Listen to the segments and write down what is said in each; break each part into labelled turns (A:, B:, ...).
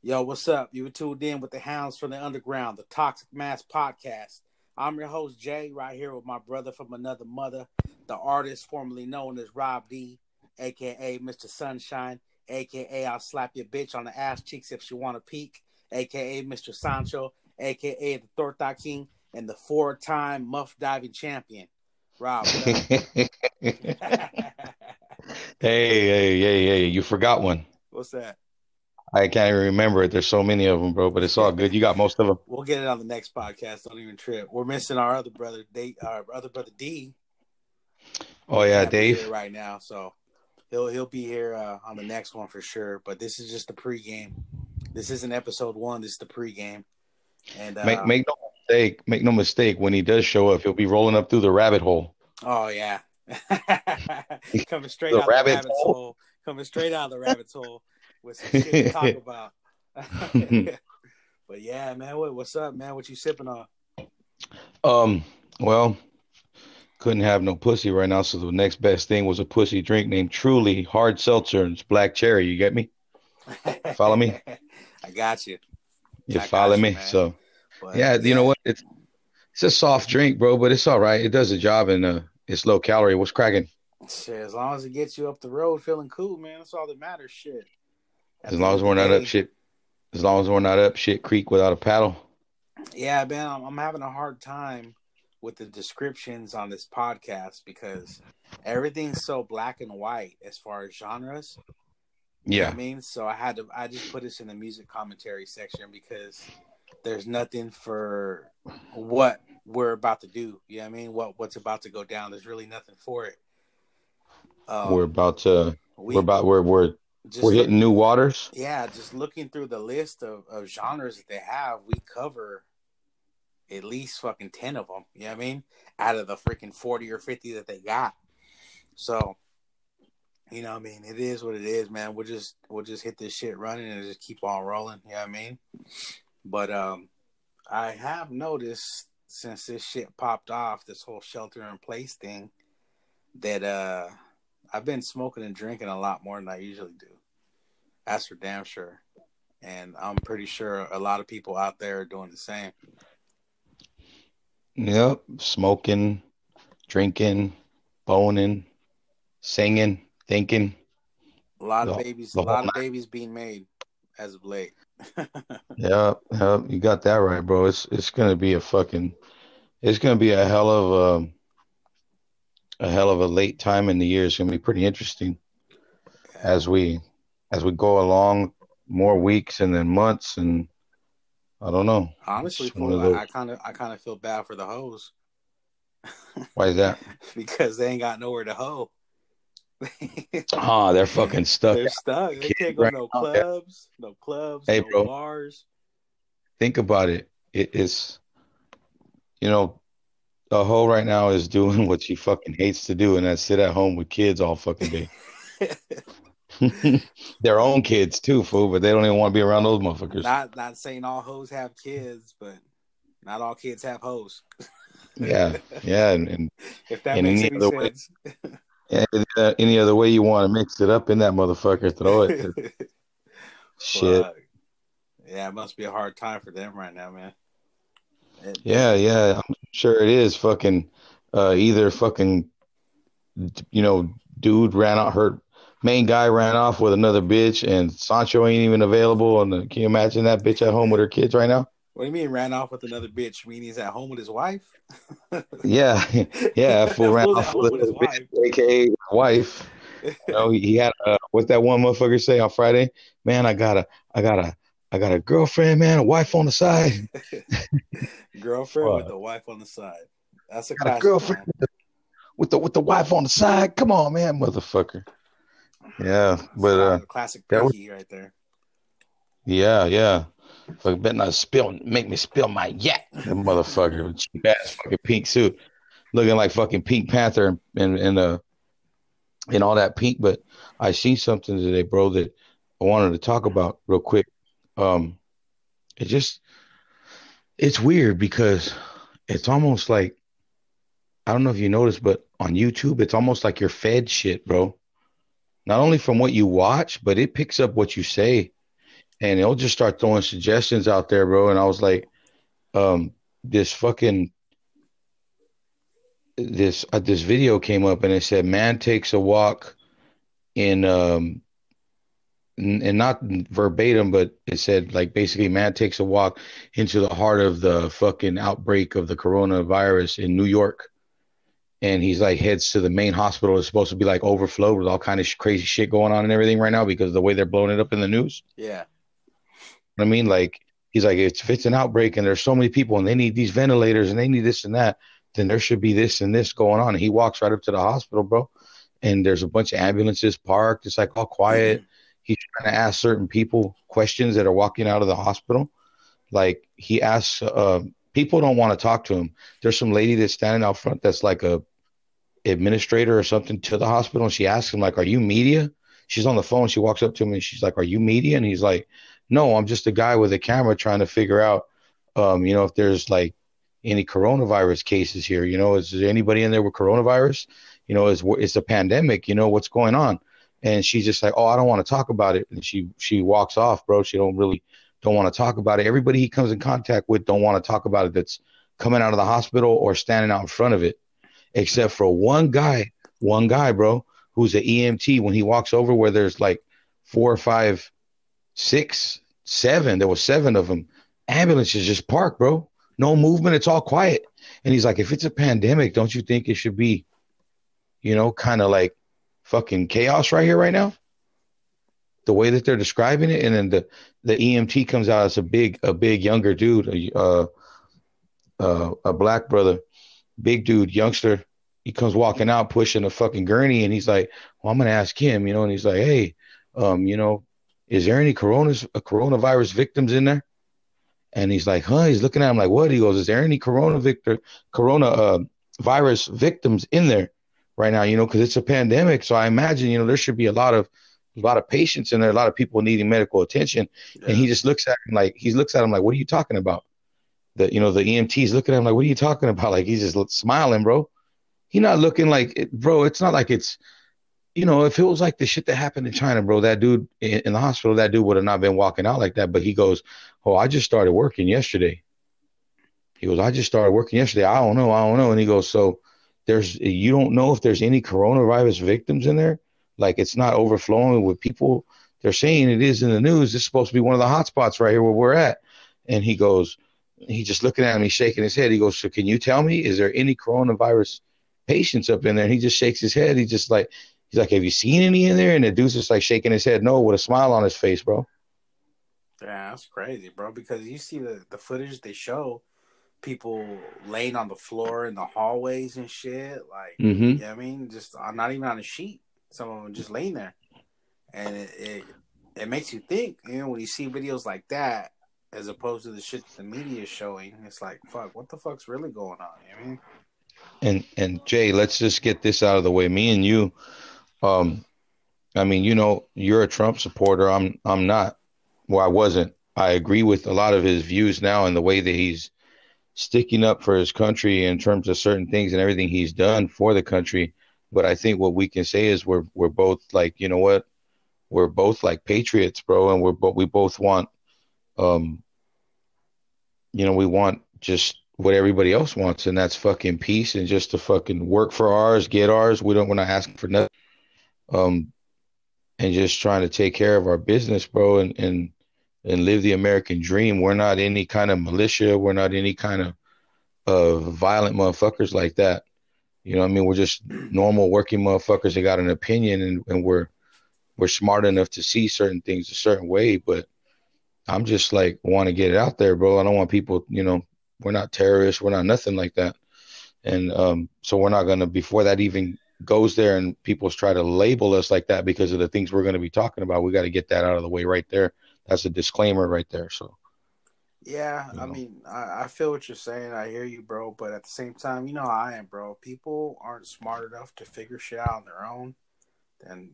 A: Yo, what's up? You were tuned in with the Hounds from the Underground, the Toxic Mass Podcast. I'm your host, Jay, right here with my brother from another mother, the artist formerly known as Rob D, aka Mr. Sunshine, aka I'll slap your bitch on the ass cheeks if she want to peek, aka Mr. Sancho, aka the Torta King, and the four time muff diving champion. Rob.
B: hey, hey, hey, hey, you forgot one.
A: What's that?
B: I can't even remember it. There's so many of them, bro, but it's all good. You got most of them.
A: We'll get it on the next podcast. Don't even trip. We're missing our other brother, D, our other brother D.
B: Oh yeah, Dave.
A: right now, so he'll he'll be here uh, on the next one for sure. But this is just the pregame. This isn't episode one. This is the pregame. And uh,
B: Make make no mistake. Make no mistake. When he does show up, he'll be rolling up through the rabbit hole.
A: oh yeah, coming straight
B: The
A: out
B: rabbit
A: the rabbit's
B: hole.
A: hole. Coming straight out of the rabbit's hole with some shit to talk about. but yeah, man, what, what's up, man? What you sipping on?
B: Um. Well, couldn't have no pussy right now, so the next best thing was a pussy drink named Truly Hard Seltzer and it's black cherry. You get me? Follow me?
A: I got you.
B: You
A: I
B: follow
A: you,
B: me?
A: man.
B: So
A: But,
B: yeah, you know what? It's it's a soft drink, bro, but it's all right. It does the job and uh, it's low calorie. What's cracking?
A: Shit, as long as it gets you up the road feeling cool, man, that's all that matters. Shit.
B: As long as we're not up shit. As long as we're not up shit creek without a paddle.
A: Yeah, man, I'm, I'm having a hard time with the descriptions on this podcast because everything's so black and white as far as genres.
B: Yeah.
A: I mean, so I had to. I just put this in the music commentary section because there's nothing for what we're about to do. You know what I mean? What what's about to go down? There's really nothing for it. Um,
B: we're about to
A: we,
B: we're about we're we're
A: just
B: we're
A: look-
B: hitting new waters.
A: yeah, just looking through the list of, of genres that they have, we cover at least fucking 10 of them. You know what I mean? Out of the freaking 40 or 50 that they got. So, you know what I mean? It is what it is, man. We'll just, we'll just hit this shit running and just keep on rolling. You know what I mean? But, um, I have noticed since this shit popped off, this whole shelter in place thing, that, uh, I've been smoking and drinking a lot more than I usually do. That's for damn sure. And I'm pretty sure a lot of people out there are doing the same.
B: Yep. Smoking, drinking, boning, singing, thinking.
A: A lot of
B: The-
A: babies, a lot of babies being made as of late.
B: Yep, yep, you got that right, bro. It's it's gonna be a fucking it's gonna be a hell of um a hell of a late time in the year. It's gonna be pretty interesting as we as we go along more weeks and then months and I don't know.
A: Honestly,
B: It's
A: fool, I kind of, I kind of feel bad for the hoes
B: Why is that?
A: because they ain't got nowhere to hoe.
B: Ah, they're fucking stuck.
A: They're stuck. They can't go
B: right
A: no
B: now,
A: clubs, no clubs,
B: Hey,
A: no
B: bro.
A: bars.
B: Think about it. It is, you know, a hoe right now is doing what she fucking hates to do, and that's sit at home with kids all fucking day. Their own kids too, fool, but they don't even want to be around those motherfuckers.
A: not, not saying all hoes have kids, but not all kids have hoes.
B: Yeah, yeah, and, and
A: If that makes
B: any other way.
A: sense.
B: and, uh, any other way you want to mix it up in that motherfucker, throw it. Shit.
A: Fuck. Yeah, it must be a hard time for them right now, man. It-
B: Yeah, yeah, I'm sure it is. Fucking, uh, either fucking, you know, dude ran out, her main guy ran off with another bitch, and Sancho ain't even available. And uh, can you imagine that bitch at home with her kids right now?
A: What do you mean ran off with another bitch? You mean he's at home with his wife?
B: Yeah, yeah, fool ran off with
A: with his
B: bitch, aka wife. You know, he, he had uh, what that one motherfucker say on Friday? Man, I got a, I got a, I got a girlfriend, man, a wife on the side.
A: Girlfriend with a wife on the side. That's a
B: Got a
A: classic.
B: girlfriend
A: man.
B: with the with the wife on the side. Come on, man, motherfucker. Yeah, but uh,
A: classic pinky right there.
B: yeah, yeah. Fuck, better not spill, make me spill my yak, that motherfucker. Cheap ass fucking pink suit, looking like fucking Pink Panther and and and uh and all that pink. But I seen something today, bro, that I wanted to talk about real quick. Um, it just it's weird because it's almost like I don't know if you noticed, but on YouTube, it's almost like you're fed shit, bro. Not only from what you watch, but it picks up what you say. and it'll just start throwing suggestions out there, bro. And I was like, um, this fucking this uh, this video came up and it said man takes a walk in um and not verbatim, but it said like basically man takes a walk into the heart of the fucking outbreak of the coronavirus in New York. And he's like heads to the main hospital. It's supposed to be like overflowed with all kind of sh- crazy shit going on and everything right now because of the way they're blowing it up in the news.
A: Yeah.
B: I mean, like he's like, if it's an outbreak and there's so many people and they need these ventilators and they need this and that, then there should be this and this going on. And he walks right up to the hospital, bro. And there's a bunch of ambulances parked. It's like all quiet. Mm-hmm he's trying to ask certain people questions that are walking out of the hospital. Like he asks, uh, people don't want to talk to him. There's some lady that's standing out front that's like a administrator or something to the hospital, and she asks him like, "Are you media?" She's on the phone. She walks up to him and she's like, "Are you media?" And he's like, "No, I'm just a guy with a camera trying to figure out, um, you know, if there's like any coronavirus cases here. You know, is there anybody in there with coronavirus? You know, is it's a pandemic. You know, what's going on?" and she's just like, "Oh, I don't want to talk about it," and she she walks off, bro. She don't really don't want to talk about it. Everybody he comes in contact with don't want to talk about it. That's coming out of the hospital or standing out in front of it, except for one guy, one guy, bro, who's an EMT. When he walks over where there's like four or five, six, seven, there was seven of them. Ambulances just parked, bro. No movement. It's all quiet. And he's like, if it's a pandemic, don't you think it should be, you know, kind of like fucking chaos right here, right now. The way that they're describing it, and then the the EMT comes out as a big a big younger dude, a uh, uh, a black brother, big dude, youngster. He comes walking out pushing a fucking gurney, and he's like, "Well, I'm gonna ask him," you know, and he's like, "Hey, um, you know, is there any coronas uh, coronavirus victims in there?" And he's like, "Huh?" He's looking at him like, "What?" He goes, "Is there any corona victor corona uh, virus victims in there?" right now, you know, because it's a pandemic. So I imagine, you know, there should be a lot of a lot of patients in there, a lot of people needing medical attention. Yeah. And he just looks at him like he looks at him like, what are you talking about? The you know the EMTs looking at him like, what are you talking about? Like he's just smiling, bro. He's not looking like, bro. It's not like it's, you know, if it was like the shit that happened in China, bro, that dude in, in the hospital, that dude would have not been walking out like that. But he goes, oh, I just started working yesterday. He goes, I just started working yesterday. I don't know, I don't know. And he goes, so there's you don't know if there's any coronavirus victims in there. Like it's not overflowing with people. They're saying it is in the news. It's supposed to be one of the hot spots right here where we're at. And he goes, he's just looking at me, shaking his head. He goes, So can you tell me, is there any coronavirus patients up in there? And he just shakes his head. He just like he's like, Have you seen any in there? And the dude's just like shaking his head, no, with a smile on his face, bro.
A: Yeah, that's crazy, bro. Because you see the, the footage they show, people laying on the floor in the hallways and shit. Like, mm-hmm. you know I mean? Just uh, not even on a sheet. Some of them just laying there. And it, it, it makes you think, you know, when you see videos like that, as opposed to the shit the media is showing, it's like, fuck, what the fuck's really going on? You know I mean?
B: And and Jay, let's just get this out of the way. Me and you, um, I mean, you know, you're a Trump supporter. I'm I'm not. Well, I wasn't. I agree with a lot of his views now and the way that he's sticking up for his country in terms of certain things and everything he's done for the country. But I think what we can say is we're we're both like, you know what? We're both like patriots, bro, and we're but we both want um you know, we want just what everybody else wants, and that's fucking peace and just to fucking work for ours, get ours. We don't we're not asking for nothing. Um and just trying to take care of our business, bro, and and and live the American dream. We're not any kind of militia. We're not any kind of uh, violent motherfuckers like that. You know, I mean, we're just normal working motherfuckers that got an opinion, and, and we're we're smart enough to see certain things a certain way. But I'm just like want to get it out there, bro. I don't want people, you know, we're not terrorists. We're not nothing like that. And um, so we're not gonna before that even goes there and people try to label us like that because of the things we're going to be talking about. We got to get that out of the way right there that's a disclaimer right there. So.
A: Yeah, you I mean, I, I, feel what you're saying. I hear you, bro. But at the same time, you know I am, bro. People aren't smart enough to figure shit out on their own, then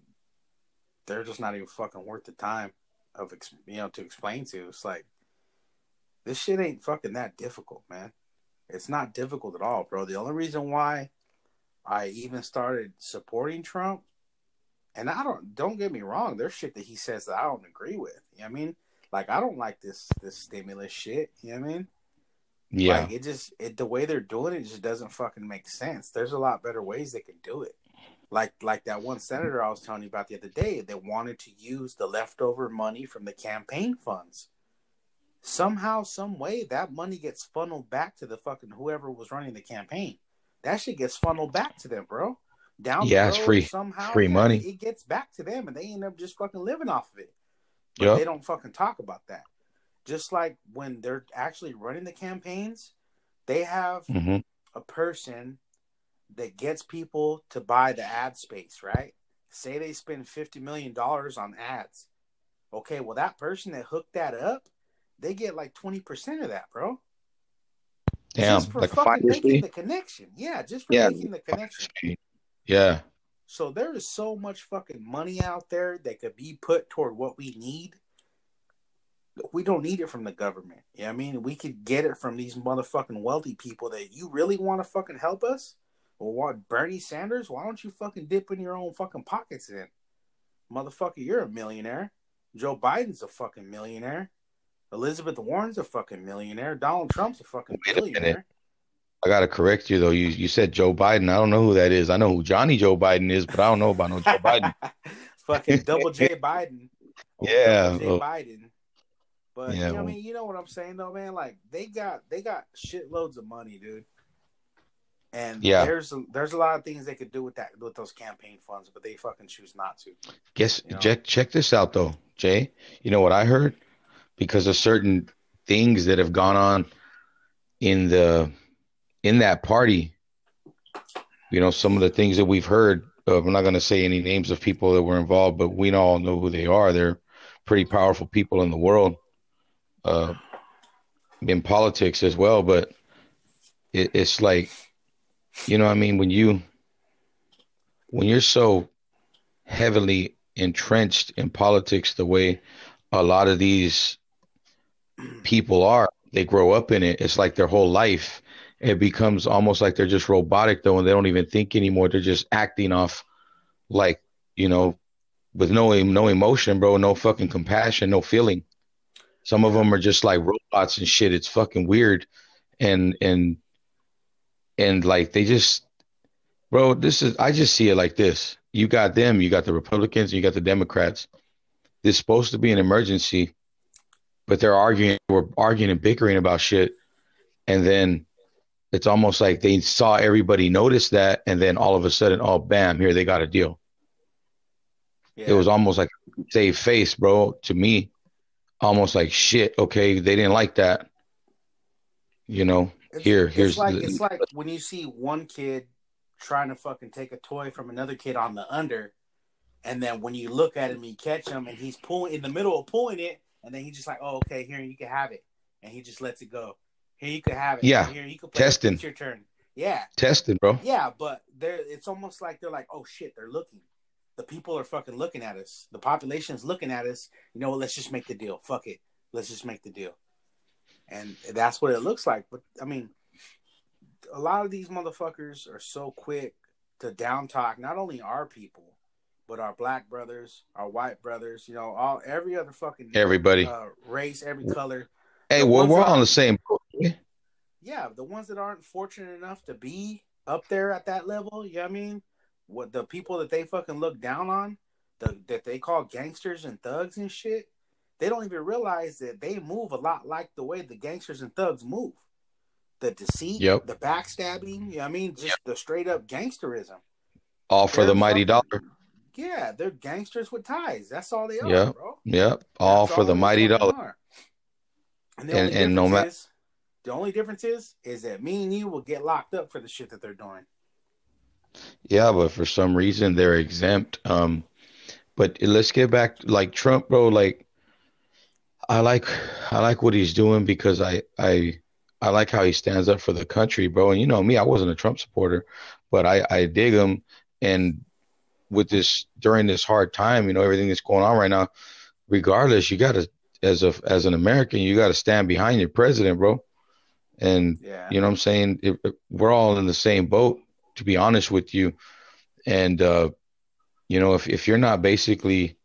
A: they're just not even fucking worth the time of you know to explain to. It's like this shit ain't fucking that difficult, man. It's not difficult at all, bro. The only reason why I even started supporting Trump and I don't don't get me wrong, there's shit that he says that I don't agree with. You know I mean? Like I don't like this this stimulus shit. You know what I mean?
B: Yeah.
A: Like it just it the way they're doing it just doesn't fucking make sense. There's a lot better ways they can do it. Like like that one senator I was telling you about the other day that wanted to use the leftover money from the campaign funds. Somehow, some way, that money gets funneled back to the fucking whoever was running the campaign. That shit gets funneled back to them, bro. Down
B: Yeah,
A: the
B: it's free-
A: somehow,
B: free
A: yeah,
B: money.
A: It gets back to them, and they end up just fucking living off of it. But
B: Yep.
A: they don't fucking talk about that. Just like when they're actually running the campaigns, they have
B: hmm
A: a person that gets people to buy the ad space, right? Say they spend fifty million dollars on ads. Okay, well that person that hooked that up, they get like twenty percent of that, bro.
B: Damn.
A: just for
B: Like
A: fucking making
B: fee.
A: the connection. Yeah, just for
B: Yeah.
A: making the connection.
B: Yeah.
A: So there is so much fucking money out there that could be put toward what we need. We don't need it from the government. You know what I mean? We could get it from these motherfucking wealthy people that you really want to fucking help us? Well, what, Bernie Sanders? Why don't you fucking dip in your own fucking pockets then? Motherfucker, you're a millionaire. Joe Biden's a fucking millionaire. Elizabeth Warren's a fucking millionaire. Donald Trump's a fucking
B: Wait a minute. I gotta correct you though. You you said Joe Biden. I don't know who that is. I know who Johnny Joe Biden is, but I don't know about no Joe Biden.
A: fucking double J Biden.
B: Yeah,
A: J
B: well-
A: Biden. But
B: Yeah,
A: you know what I mean, you know what I'm saying though, man. Like they got they got shitloads of money, dude. And
B: Yeah.
A: there's there's a lot of things they could do with that with those campaign funds, but they fucking choose not to.
B: Guess
A: You know?
B: check check this out though, Jay. You know what I heard? Because of certain things that have gone on in the in that party. You know, some of the things that we've heard. Uh, I'm not going to say any names of people that were involved, but we all know who they are. They're pretty powerful people in the world, uh, in politics as well. But it, it's like, you know, what I mean, when you when you're so heavily entrenched in politics the way a lot of these people are they grow up in it. It's like their whole life it becomes almost like they're just robotic though and they don't even think anymore. They're just acting off like you know with no no emotion bro no fucking compassion no feeling. Some of them are just like robots and shit. It's fucking weird. And and and like they just bro this is i just see it like this. You got them you got the republicans you got the democrats. It's supposed to be an emergency but they're arguing we're arguing and bickering about shit. And then it's almost like they saw everybody notice that and then all of a sudden oh bam here they got a deal.
A: Yeah.
B: it was almost like save face bro to me. Almost like shit okay they didn't like that. You know
A: It's-
B: here
A: it's
B: here's
A: like
B: the-
A: it's like when you see one kid trying to fucking take a toy from another kid on the under, and then when you look at him, you catch him, and he's pulling in the middle of pulling it, and then he's just like, "Oh, okay, here you can have it," and he just lets it go. Here you can have it.
B: Yeah.
A: Here you can play.
B: Testing.
A: It's your turn. Yeah,
B: testing bro
A: yeah, but they're it's almost like they're like, "Oh shit, they're looking." The people are fucking looking at us. The population's looking at us. You know what? Let's just make the deal. Fuck it. Let's just make the deal. And that's what it looks like. But I mean, a lot of these motherfuckers are so quick to down talk not only our people, but our black brothers, our white brothers, you know, all every other fucking
B: everybody
A: uh, race, every color.
B: hey
A: the
B: we're, we're all on the same
A: Yeah, the ones that aren't fortunate enough to be up there at that level, you know what I mean? What the people that they fucking look down on, the that they call gangsters and thugs and shit, they don't even realize that they move a lot like the way the gangsters and thugs move. The deceit,
B: Yep.
A: the backstabbing, you know what I mean? Just the straight up gangsterism.
B: all for the
A: They're
B: mighty
A: fucking-
B: dollar
A: Yeah, they're gangsters with ties. That's all they are,
B: Yeah.
A: bro.
B: yep all
A: That's
B: for the mighty dollar
A: are. And the
B: And- and no
A: difference
B: ma-
A: is, the only difference is, is that me and you will get locked up for the shit that they're doing.
B: Yeah, but for some reason they're exempt. Um, but let's get back like Trump, bro. Like, I like I like what he's doing because I I I like how he stands up for the country, bro. And you know me, I wasn't a Trump supporter, but I I dig him. And with this during this hard time, you know everything that's going on right now. Regardless, you got to as a as an American, you got to stand behind your president, bro. And
A: Yeah.
B: you know what I'm saying? It, it- we're all in the same boat, to be honest with you. And uh, you know, if if you're not basically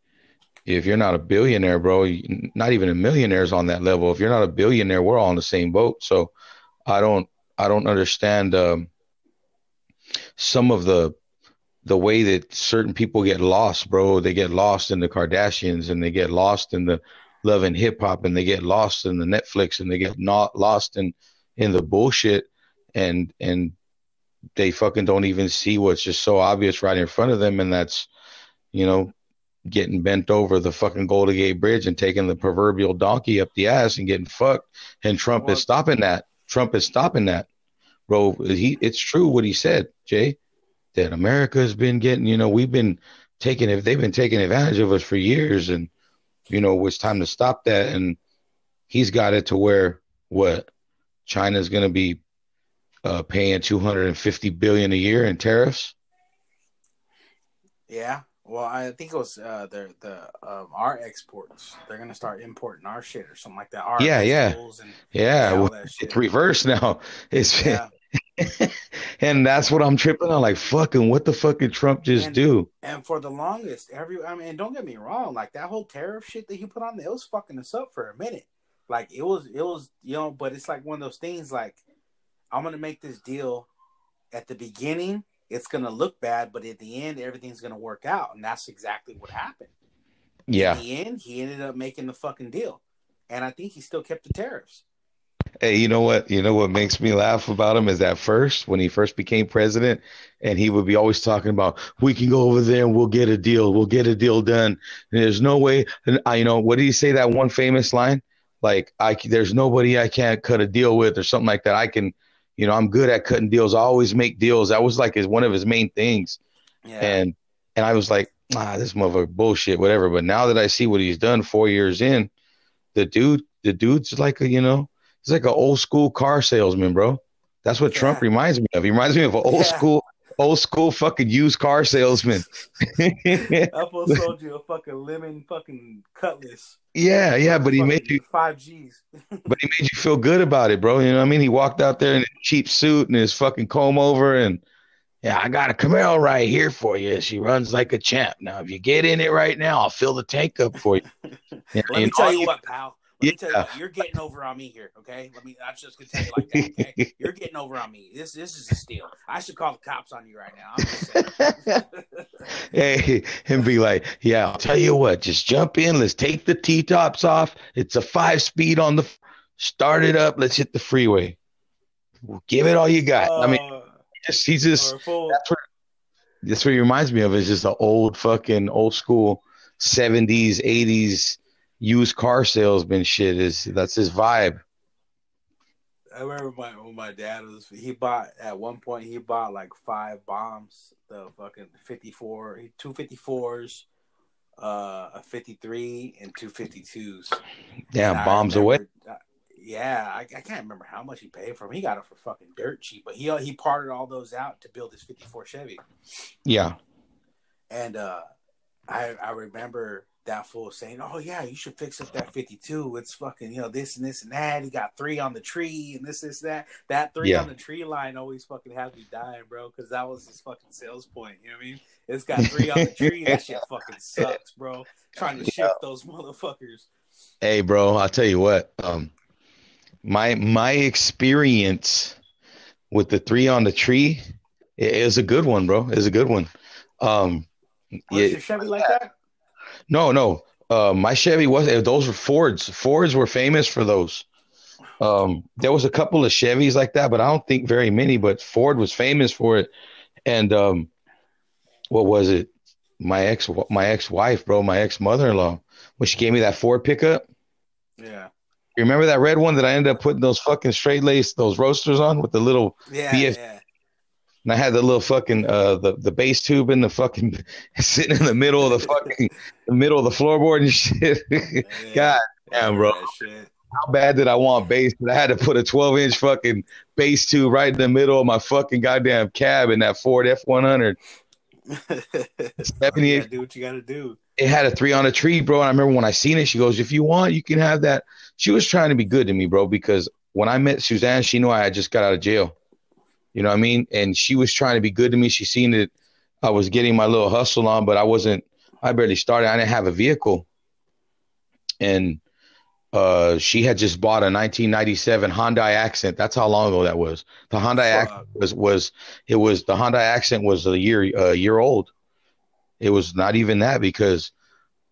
B: if you're not a billionaire, bro, not even a millionaire is on that level. If you're not a billionaire, we're all in the same boat. So I don't I don't understand um, some of the the way that certain people get lost, bro. They get lost in the Kardashians and they get lost in the love and hip hop and they get lost in the Netflix and they get not lost in in the bullshit and and they fucking don't even see what's just so obvious right in front of them and that's you know getting bent over the fucking Golden Gate Bridge and taking the proverbial donkey up the ass and getting fucked and Trump
A: Well-
B: is stopping that. Trump is stopping that. Bro, he it's true what he said, Jay, that America has been getting, you know, we've been taking it they've been taking advantage of us for years and you know, it's time to stop that and he's got it to where what China's going to be uh, paying 250 billion a year in tariffs.
A: Yeah. Well, I think it was uh, the the um, our exports. They're gonna start importing our shit or something like that. Our
B: Yeah, yeah.
A: And,
B: Yeah, well, it's reversed now. It's
A: yeah.
B: and that's what I'm tripping on. Like, fucking, what the fuck did Trump just
A: And-
B: do?
A: And for the longest, every I mean, don't get me wrong, like that whole tariff shit that he put on there, it was fucking us up for a minute. Like it was, it was, you know, but it's like one of those things. Like I'm gonna make this deal at the beginning. It's gonna look bad, but at the end, everything's gonna work out, and that's exactly what happened.
B: Yeah.
A: In the end, he ended up making the fucking deal, and I think he still kept the tariffs.
B: Hey, you know what? You know what makes me laugh about him is that first, when he first became president, and he would be always talking about, we can go over there and we'll get a deal. We'll get a deal done. And there's no way. And I, you know, what did he say? That one famous line, like, "I there's nobody I can't cut a deal with, or something like that. I can, you know, I'm good at cutting deals. I always make deals. That was like his one of his main things.
A: Yeah,
B: And and I was like, ah, this motherfucker bullshit, whatever. But now that I see what he's done four years in, the dude, the dude's like a, you know, he's like an old school car salesman, bro. That's what Trump reminds me of. He reminds me of an old
A: Yeah.
B: school, old school fucking used car salesman.
A: I supposed sold you a fucking lemon fucking cutlass.
B: yeah, yeah, but he made you,
A: five G's.
B: but he made you feel good about it, bro. You know what I mean? He walked out there in a cheap suit and his fucking comb over and. Yeah, I got a Camaro right here for you. She runs like a champ. Now, if you get in it right now, I'll fill the tank up for you. Yeah,
A: Let me tell
B: all
A: you what, pal. Let me tell you, you're getting over on me here, okay? Let me I'm just gonna tell you like that, okay? You're getting over on me. This this is a steal. I should call the cops on you right now. I'm just saying.
B: hey, and be like, yeah, I'll tell you what, just jump in. Let's take the T tops off. It's a five speed on the, start it up. Let's hit the freeway. Give it all you got. I mean,
A: Uh,
B: just, he's just, that's what, that's what he reminds me of. Is just the old fucking old school 70s, 80s used car salesman shit. Is that's his vibe.
A: I remember my when my dad was he bought at one point he bought like five bombs, the fucking 54, two 54s, uh, a 53 and two 52s.
B: Damn,
A: And
B: bombs away.
A: remember- uh, yeah, I, I can't remember how much he paid for them. He got it for fucking dirt cheap, but he he parted all those out to build his 54 Chevy.
B: Yeah.
A: And uh, I I remember that fool saying, "Oh yeah, you should fix up that 52. It's fucking you know this and this and that. He got three on the tree and this this that. That three
B: Yeah.
A: on the tree line always fucking had me dying, bro, because that was his fucking sales point. You know what I mean? It's got three on the tree. That shit fucking sucks, bro. Trying to shift those motherfuckers.
B: Hey, bro, I'll tell you what. Um, my my experience with the three on the tree is a good one, bro. Is a good one. Um,
A: Was
B: yeah,
A: your Chevy like that?
B: No, no. Uh, my Chevy was eh, those were Fords. Fords were famous for those. Um, there was a couple of Chevys like that, but I don't think very many. But Ford was famous for it. And um, what was it? My ex, my ex wife, bro, my ex mother in law, when she gave me that Ford pickup.
A: Yeah,
B: You remember that red one that I ended up putting those fucking straight lace, those roasters on with the little,
A: yeah,
B: BF
A: yeah.
B: And I had the little fucking uh the the bass tube in the fucking sitting in the middle of the fucking the middle of the floorboard and shit.
A: yeah.
B: God damn, bro.
A: Shit.
B: How bad did I want bass? But I had to put a 12 inch fucking bass tube right in the middle of my fucking goddamn cab in that Ford F 100.
A: you
B: 78
A: do what you gotta do.
B: it had a three on a tree, bro. And I remember when I seen it, she goes, "If you want, you can have that." She was trying to be good to me, bro, because when I met Suzanne, she knew I had just got out of jail. You know what I mean? And she was trying to be good to me. She seen that I was getting my little hustle on, but I wasn't. I barely started. I didn't have a vehicle. and uh, she had just bought a 1997 Hyundai Accent. That's how long ago that was. The Hyundai. Accent was was it was the Hyundai Accent was a year a year old. It was not even that because,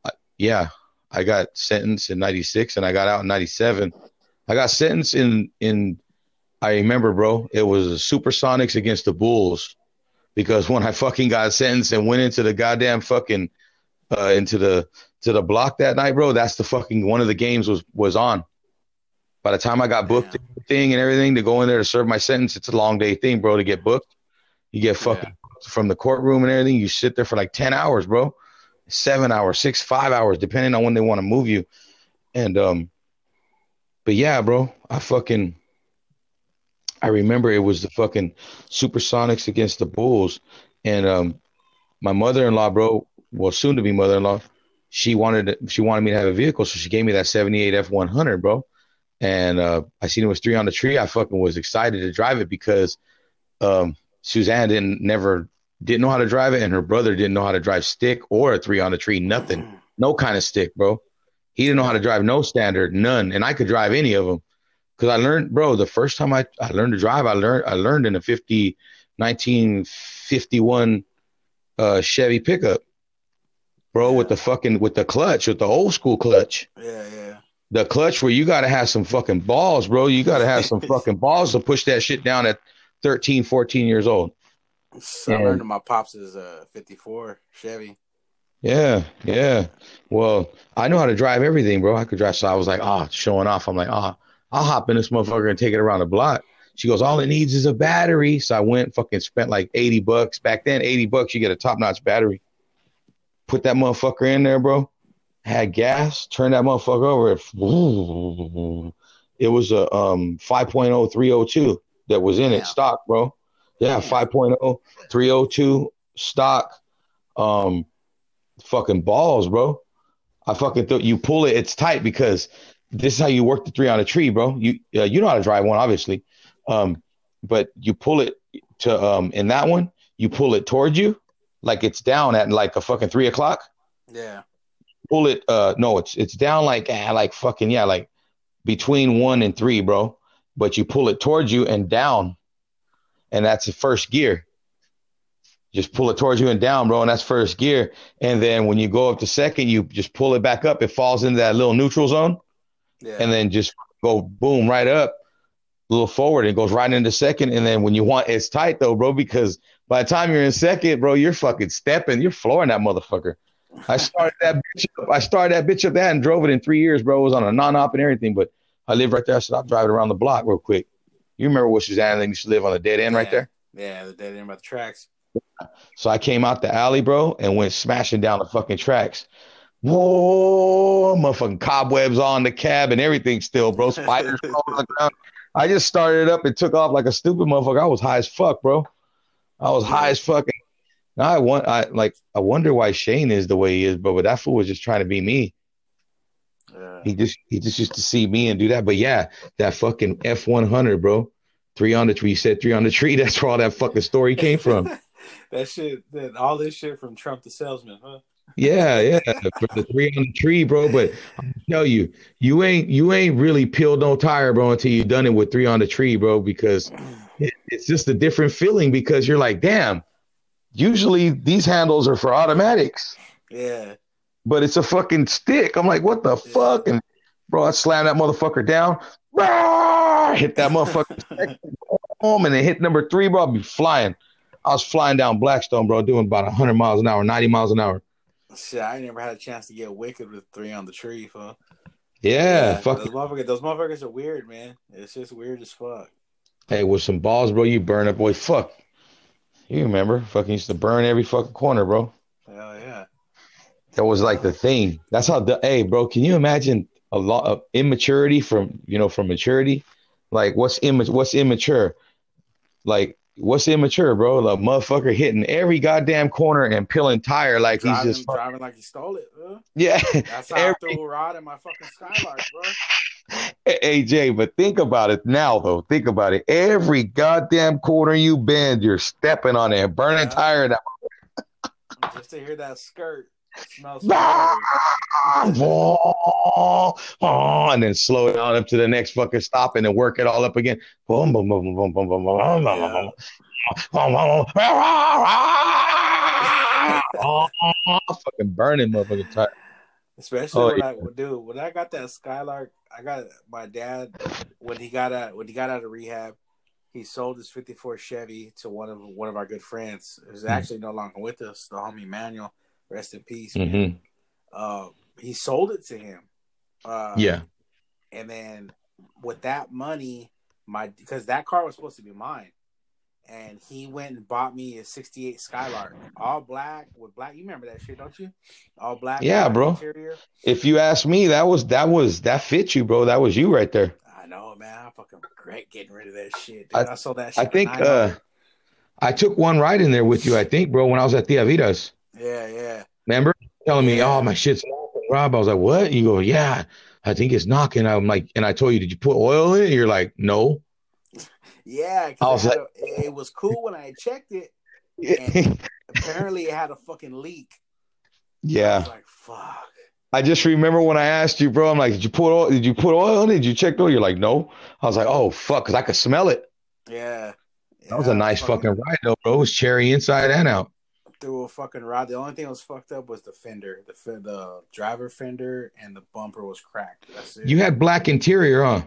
B: uh, yeah, I got sentenced in '96 and I got out in '97. I got sentenced in in. I remember, bro. It was the Supersonics against the Bulls because when I fucking got sentenced and went into the goddamn fucking uh, into the to the block that night, bro. That's the fucking one of the games was was on. By the time I got booked,
A: Damn.
B: and everything and everything to go in there to serve my sentence, it's a long day thing, bro. To get booked, you get fucking booked from the courtroom and everything. You sit there for like ten hours, bro, seven hours, six, five hours, depending on when they want to move you. And um, but yeah, bro, I fucking. I remember it was the fucking Supersonics against the Bulls, and um, my mother-in-law, bro, well, soon to be mother-in-law, she wanted she wanted me to have a vehicle, so she gave me that '78 F100, bro. And uh, I seen it was three on the tree. I fucking was excited to drive it because um, Suzanne didn't never didn't know how to drive it, and her brother didn't know how to drive stick or a three on the tree, nothing, no kind of stick, bro. He didn't know how to drive no standard, none, and I could drive any of them because I learned, bro. The first time I, I learned to drive, I learned I learned in a 50, 1951 uh, Chevy pickup, bro, with the fucking with the clutch, with the old school clutch,
A: Yeah, yeah.
B: the clutch where you got to have some fucking balls, bro. You got to have some fucking balls to push that shit down at 13, 14 years old.
A: So I learned my pops is a '54 Chevy.
B: Yeah, yeah. Well, I know how to drive everything, bro. I could drive. So I was like, ah, showing off. I'm like, ah, I'll hop in this motherfucker and take it around the block. She goes, all it needs is a battery. So I went, fucking spent like 80 bucks. Back then, 80 bucks, you get a top notch battery. Put that motherfucker in there, bro. Had gas, turned that motherfucker over. It was a um 5.0 302 that was in it, stock, bro. Yeah, 5.0302 stock. Um, fucking balls, bro. I fucking thought you pull it, it's tight because this is how you work the three on a tree, bro. You uh, you know how to drive one, obviously, um, but you pull it to um in that one, you pull it towards you, like it's down at like a fucking three o'clock.
A: Yeah.
B: Pull it, uh, no, it's it's down like ah, like fucking yeah, like between one and three, bro. But you pull it towards you and down, and that's the first gear. Just pull it towards you and down, bro, and that's first gear. And then when you go up to second, you just pull it back up. It falls into that little neutral zone,
A: Yeah.
B: and then just go boom right up, a little forward, and it goes right into second. And then when you want, it's tight though, bro, because by the time you're in second, bro, you're fucking stepping, you're flooring that motherfucker. I started that bitch up. I started that bitch up that and drove it in three years, bro. It was on a non-op and everything, but I live right there. I said I'll drive it around the block real quick. You remember what Suzanne used to live on the dead end right there?
A: yeah, the dead end by the tracks.
B: So I came out the alley, bro, and went smashing down the fucking tracks. Whoa, motherfucking cobwebs on the cab and everything still, bro. Spiders crawling on the ground. I just started up and took off like a stupid motherfucker. I was high as fuck, bro. I was high as fucking. Now I want, I like, I wonder why Shane is the way he is, bro. But that fool was just trying to be me.
A: Yeah.
B: He just, he just used to see me and do that. But yeah, that fucking F one hundred, bro. Three on the tree. You said three on the tree. That's where all that fucking story came from.
A: that shit, that all this shit from Trump the salesman, huh?
B: Yeah, yeah, for the three on the tree, bro. But I tell you, you ain't you ain't really peeled no tire, bro, until you done it with three on the tree, bro. Because mm. it, it's just a different feeling. Because you're like, damn. Usually these handles are for automatics,
A: Yeah.
B: but it's a fucking stick. I'm like, what the
A: Yeah.
B: fuck? And bro, I slam that motherfucker down, Rah! hit that motherfucker home, and then hit number three, bro. I'll be flying. I was flying down Blackstone, bro, doing about 100 miles an hour, 90 miles an hour.
A: Shit, I never had a chance to get wicked with three on the tree, huh?
B: Yeah, fuck.
A: Those motherfuckers, those motherfuckers are weird, man. It's just weird as fuck.
B: Hey, with some balls, bro, you burn up, boy. Fuck. You remember? Fucking used to burn every fucking corner, bro.
A: Hell yeah.
B: That was like the thing. That's how. The, hey, bro, can you imagine a lot of immaturity from you know from maturity? Like what's imma- what's immature? Like what's immature, bro? The motherfucker hitting every goddamn corner and peeling tire like he's
A: Driving,
B: just
A: driving like he stole it, huh?
B: yeah.
A: That's how I
B: Every-
A: threw a rod in my fucking skylark, bro.
B: Jay, but think about it now though. Think about it. Every goddamn corner you bend, you're stepping on it, burning
A: Yeah.
B: tire. That
A: Just to hear that skirt. Ah,
B: and then slow it down up to the next fucking stop and then work it all up again. Boom, boom, boom, boom, boom, boom, boom, boom, boom, boom, boom, boom, fucking burning motherfucking tire.
A: Especially
B: oh,
A: when
B: yeah.
A: I dude, when I got that Skylark, I got my dad when he got out when he got out of rehab, he sold his fifty four Chevy to one of one of our good friends who's
B: hmm.
A: actually no longer with us, the homie Manuel. Rest in peace. man.
B: hmm
A: Uh, he sold it to him. Uh,
B: Yeah.
A: and then with that money, my because that car was supposed to be mine, and he went and bought me a '68 Skylark, all black with black. You remember that shit, don't you? All black.
B: Yeah, bro.
A: Interior.
B: If you ask me, that was that was that fit you, bro. That was you right there.
A: I know, man. I fucking regret getting rid of that shit. Dude. I,
B: I-
A: sold that shit.
B: I think uh I took one ride in there with you, I think, bro, when I was at the Avidas.
A: Yeah, yeah,
B: Remember? Telling me, oh, my shit's knocking, Rob. I was like, what? You go, yeah, I think it's knocking. I'm like, and I told you, did you put oil in it? You're like, no.
A: Yeah,
B: I was
A: it, had a- it was cool when I checked it. And apparently, it had a fucking leak. I
B: yeah.
A: was like, fuck.
B: I just remember when I asked you, bro, I'm like, did you put oil? Did you put oil in it? Did you check oil? You're like, no. I was like, oh, fuck, because I could smell it.
A: Yeah.
B: That was a nice fucking ride, though, bro. It was cherry inside and out.
A: Through a fucking rod. The only thing that was fucked up was the fender, the fe- the driver fender, and the bumper was cracked. That's it.
B: You had black interior, huh?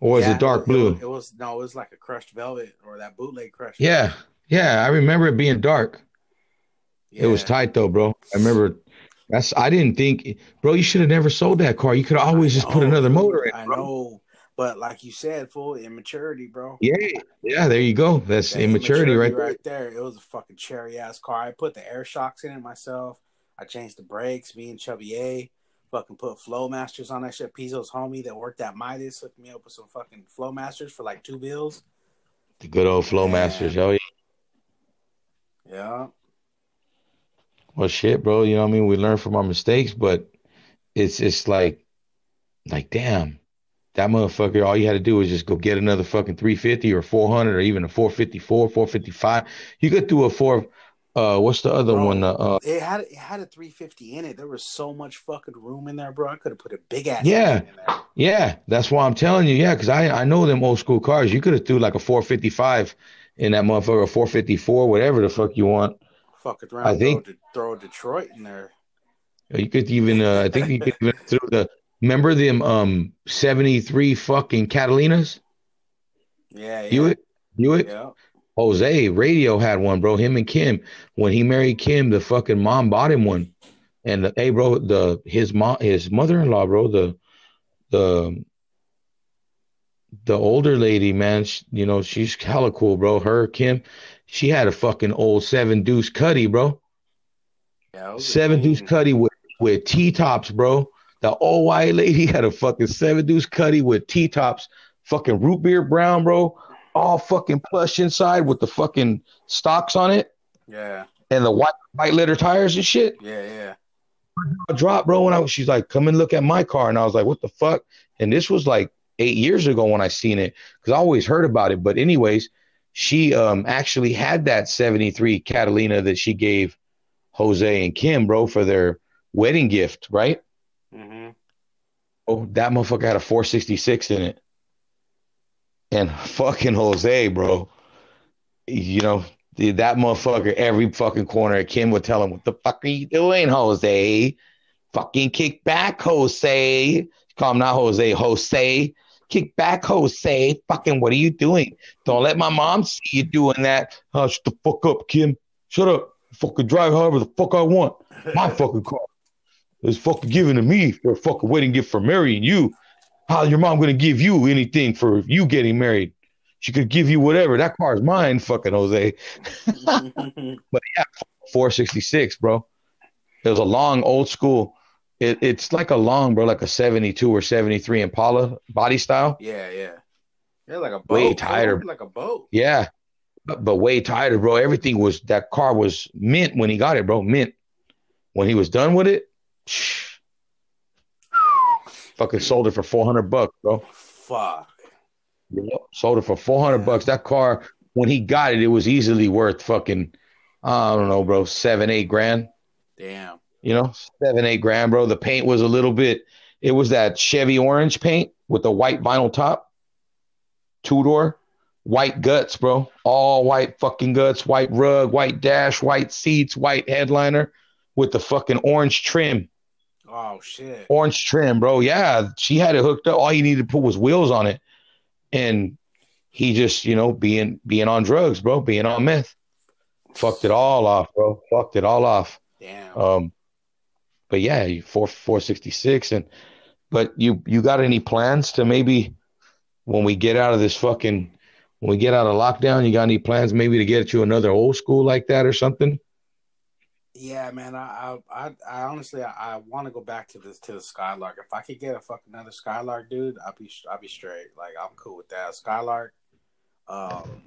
B: Or was
A: Yeah,
B: it dark blue?
A: it was no, it was like a crushed velvet or that bootleg crushed.
B: Yeah. Yeah. I remember it being dark.
A: velvet.
B: It was tight though, bro. I remember that's I didn't think bro, you should have never sold that car. You could have always just put another motor in.
A: I
B: bro.
A: know, but like you said, full immaturity, bro.
B: Yeah, yeah, there you go. That's
A: That
B: immaturity, right there.
A: right there. It was a fucking cherry ass car. I put the air shocks in it myself. I changed the brakes. Me and Chubby A fucking put Flowmasters on that shit. Pizzo's homie that worked at Midas hooked me up with some fucking Flowmasters for like two bills.
B: The good old Flow
A: Man.
B: Masters. Oh yeah.
A: Yeah.
B: Well shit, bro. You know what I mean? We learn from our mistakes, but it's it's like like damn. That motherfucker, all you had to do was just go get another fucking 350 or 400 or even a 454, 455. You could do a four uh what's the other
A: Bro.
B: one? Uh, uh
A: It had it had a 350 in it. There was so much fucking room in there, bro. I could have put a big ass
B: Yeah.
A: in there.
B: Yeah, that's why I'm telling you. Yeah, because I I know them old school cars. You could have threw like a 455 in that motherfucker, a 454, whatever the fuck you want.
A: Fucking around.
B: I think-
A: throw, throw Detroit in there.
B: You could even uh, I think you could even throw the remember them um 73 fucking Catalinas?
A: Yeah, yeah.
B: Buick? Buick?
A: Yeah.
B: Jose Radio had one, bro. Him and Kim. When he married Kim, the fucking mom bought him one. And the, hey, bro, the his mom, his mother-in-law, bro, the the the older lady, man, sh you know, she's hella cool, bro. Her Kim, she had a fucking old seven deuce cutty, bro.
A: Yeah.
B: Seven deuce cutty with with T tops, bro. The old white lady had a fucking seven deuce cutty with T tops, fucking root beer brown, bro. All fucking plush inside with the fucking stocks on it
A: Yeah.
B: and the white white leather tires and shit.
A: Yeah. Yeah.
B: I dropped, bro. When I was, she's like, "Come and look at my car," and I was like, "What the fuck?" And this was like eight years ago when I seen it because I always heard about it. But anyways, she um actually had that '73 Catalina that she gave Jose and Kim, bro, for their wedding gift, right?
A: Mm-hmm.
B: Oh, that motherfucker had a 466 in it. And fucking Jose, bro. You know, that motherfucker, every fucking corner, Kim would tell him, What the fuck are you doing, Jose? Fucking kick back, Jose. Call him not Jose, Jose. Kick back, Jose. Fucking, what are you doing? Don't let my mom see you doing that. Oh, shut the fuck up, Kim. Shut up. Fucking drive however the fuck I want. My fucking car. It's fucking given to me for a fucking wedding gift for marrying you. How your mom gonna give you anything for you getting married? She could give you whatever. That car is mine, fucking Jose. but yeah, 466, bro. It was a long, old school. It, it's like a long, bro, like a 72 or 73 Impala body style.
A: yeah. Yeah. Yeah. Like a boat.
B: Way tighter.
A: Like a boat.
B: Yeah, but, but way tighter, bro. Everything was that car was mint when he got it, bro. Mint. When he was done with it, fucking sold it for 400 bucks, bro.
A: Fuck.
B: Yep, Sold it for 400
A: Yeah.
B: bucks. That car, when he got it, it was easily worth fucking, I don't know, bro, seven, eight grand.
A: Damn.
B: You know, seven, eight grand, bro. The paint was a little bit. It was that Chevy orange paint with the white vinyl top, two door, white guts, bro. All white fucking guts, white rug, white dash, white seats, white headliner with the fucking orange trim.
A: Oh shit.
B: Orange trim, bro. Yeah, she had it hooked up. All he needed to put was wheels on it, and he just, you know, being being on drugs, bro, being on meth, fucked it all off, bro. Fucked it all off.
A: Damn.
B: Um, but yeah, you four four sixty six, and but you you got any plans to maybe when we get out of this fucking when we get out of lockdown, you got any plans maybe to get you another old school like that or something?
A: Yeah, man. I I I, I honestly I, I want to go back to this to the Skylark. If I could get a fucking another Skylark, dude, I'll be I'll be straight. Like I'm cool with that. Skylark. Um,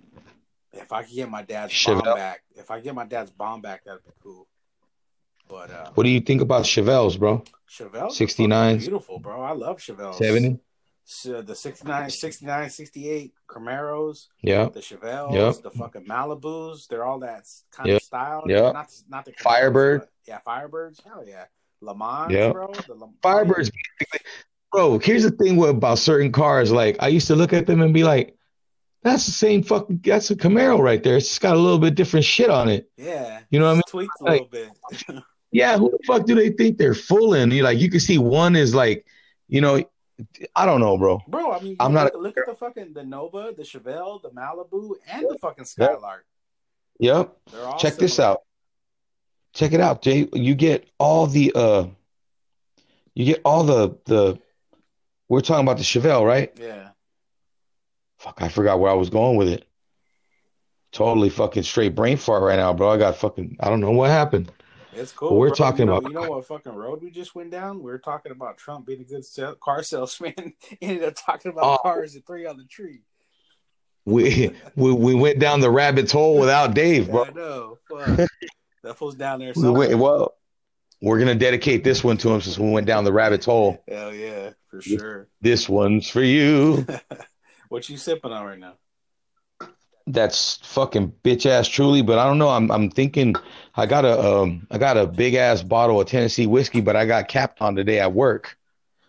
A: if I could get my dad's
B: Chevelle.
A: bomb back, if I get my dad's bomb back, that'd be cool. But uh,
B: What do you think about Chevelles, bro?
A: Chevelle,
B: 69s.
A: beautiful, bro. I love Chevelle.
B: 70?
A: So uh, the 69, 69, 68 Camaros,
B: Yeah.
A: the Chevelles,
B: Yep.
A: the fucking Malibus. They're all that kind
B: Yep.
A: of style.
B: Yep.
A: Not not the Camaros,
B: Firebird.
A: Yeah, Firebirds. Hell yeah. Le Mans,
B: Yep.
A: bro. The
B: Firebirds bro, here's the thing with, about certain cars. Like I used to look at them and be like, that's the same fucking that's a Camaro right there. It's just got a little bit different shit on it.
A: Yeah.
B: You know what I mean?
A: Tweaked a little bit.
B: Yeah, who the fuck do they think they're fooling? You like you can see one is like, you know, I don't know, bro.
A: Bro, I mean,
B: I'm
A: look,
B: not
A: look at the fucking the Nova, the Chevelle, the Malibu, and the fucking Skylark.
B: Yep. Check this out. Check it out, Jay. You get all the uh you get all the the we're talking about the Chevelle, right?
A: Yeah.
B: Fuck, I forgot where I was going with it. Totally fucking straight brain fart right now, bro. I got fucking I don't know what happened.
A: It's cool.
B: We're
A: bro.
B: talking
A: you know,
B: about-
A: you know what fucking road we just went down? We are talking about Trump being a good sell- car salesman. Ended up talking about
B: Oh.
A: cars at three on the tree.
B: We we we went down the rabbit's hole without Dave, bro.
A: I know. Fuck. that fool's down there.
B: We went, well, we're gonna dedicate this one to him since we went down the rabbit's hole.
A: Hell yeah, for sure.
B: This one's for you.
A: what you sipping on right now?
B: That's fucking bitch ass truly, but I don't know. I'm I'm thinking I got a um I got a big ass bottle of Tennessee whiskey, but I got capped on today at work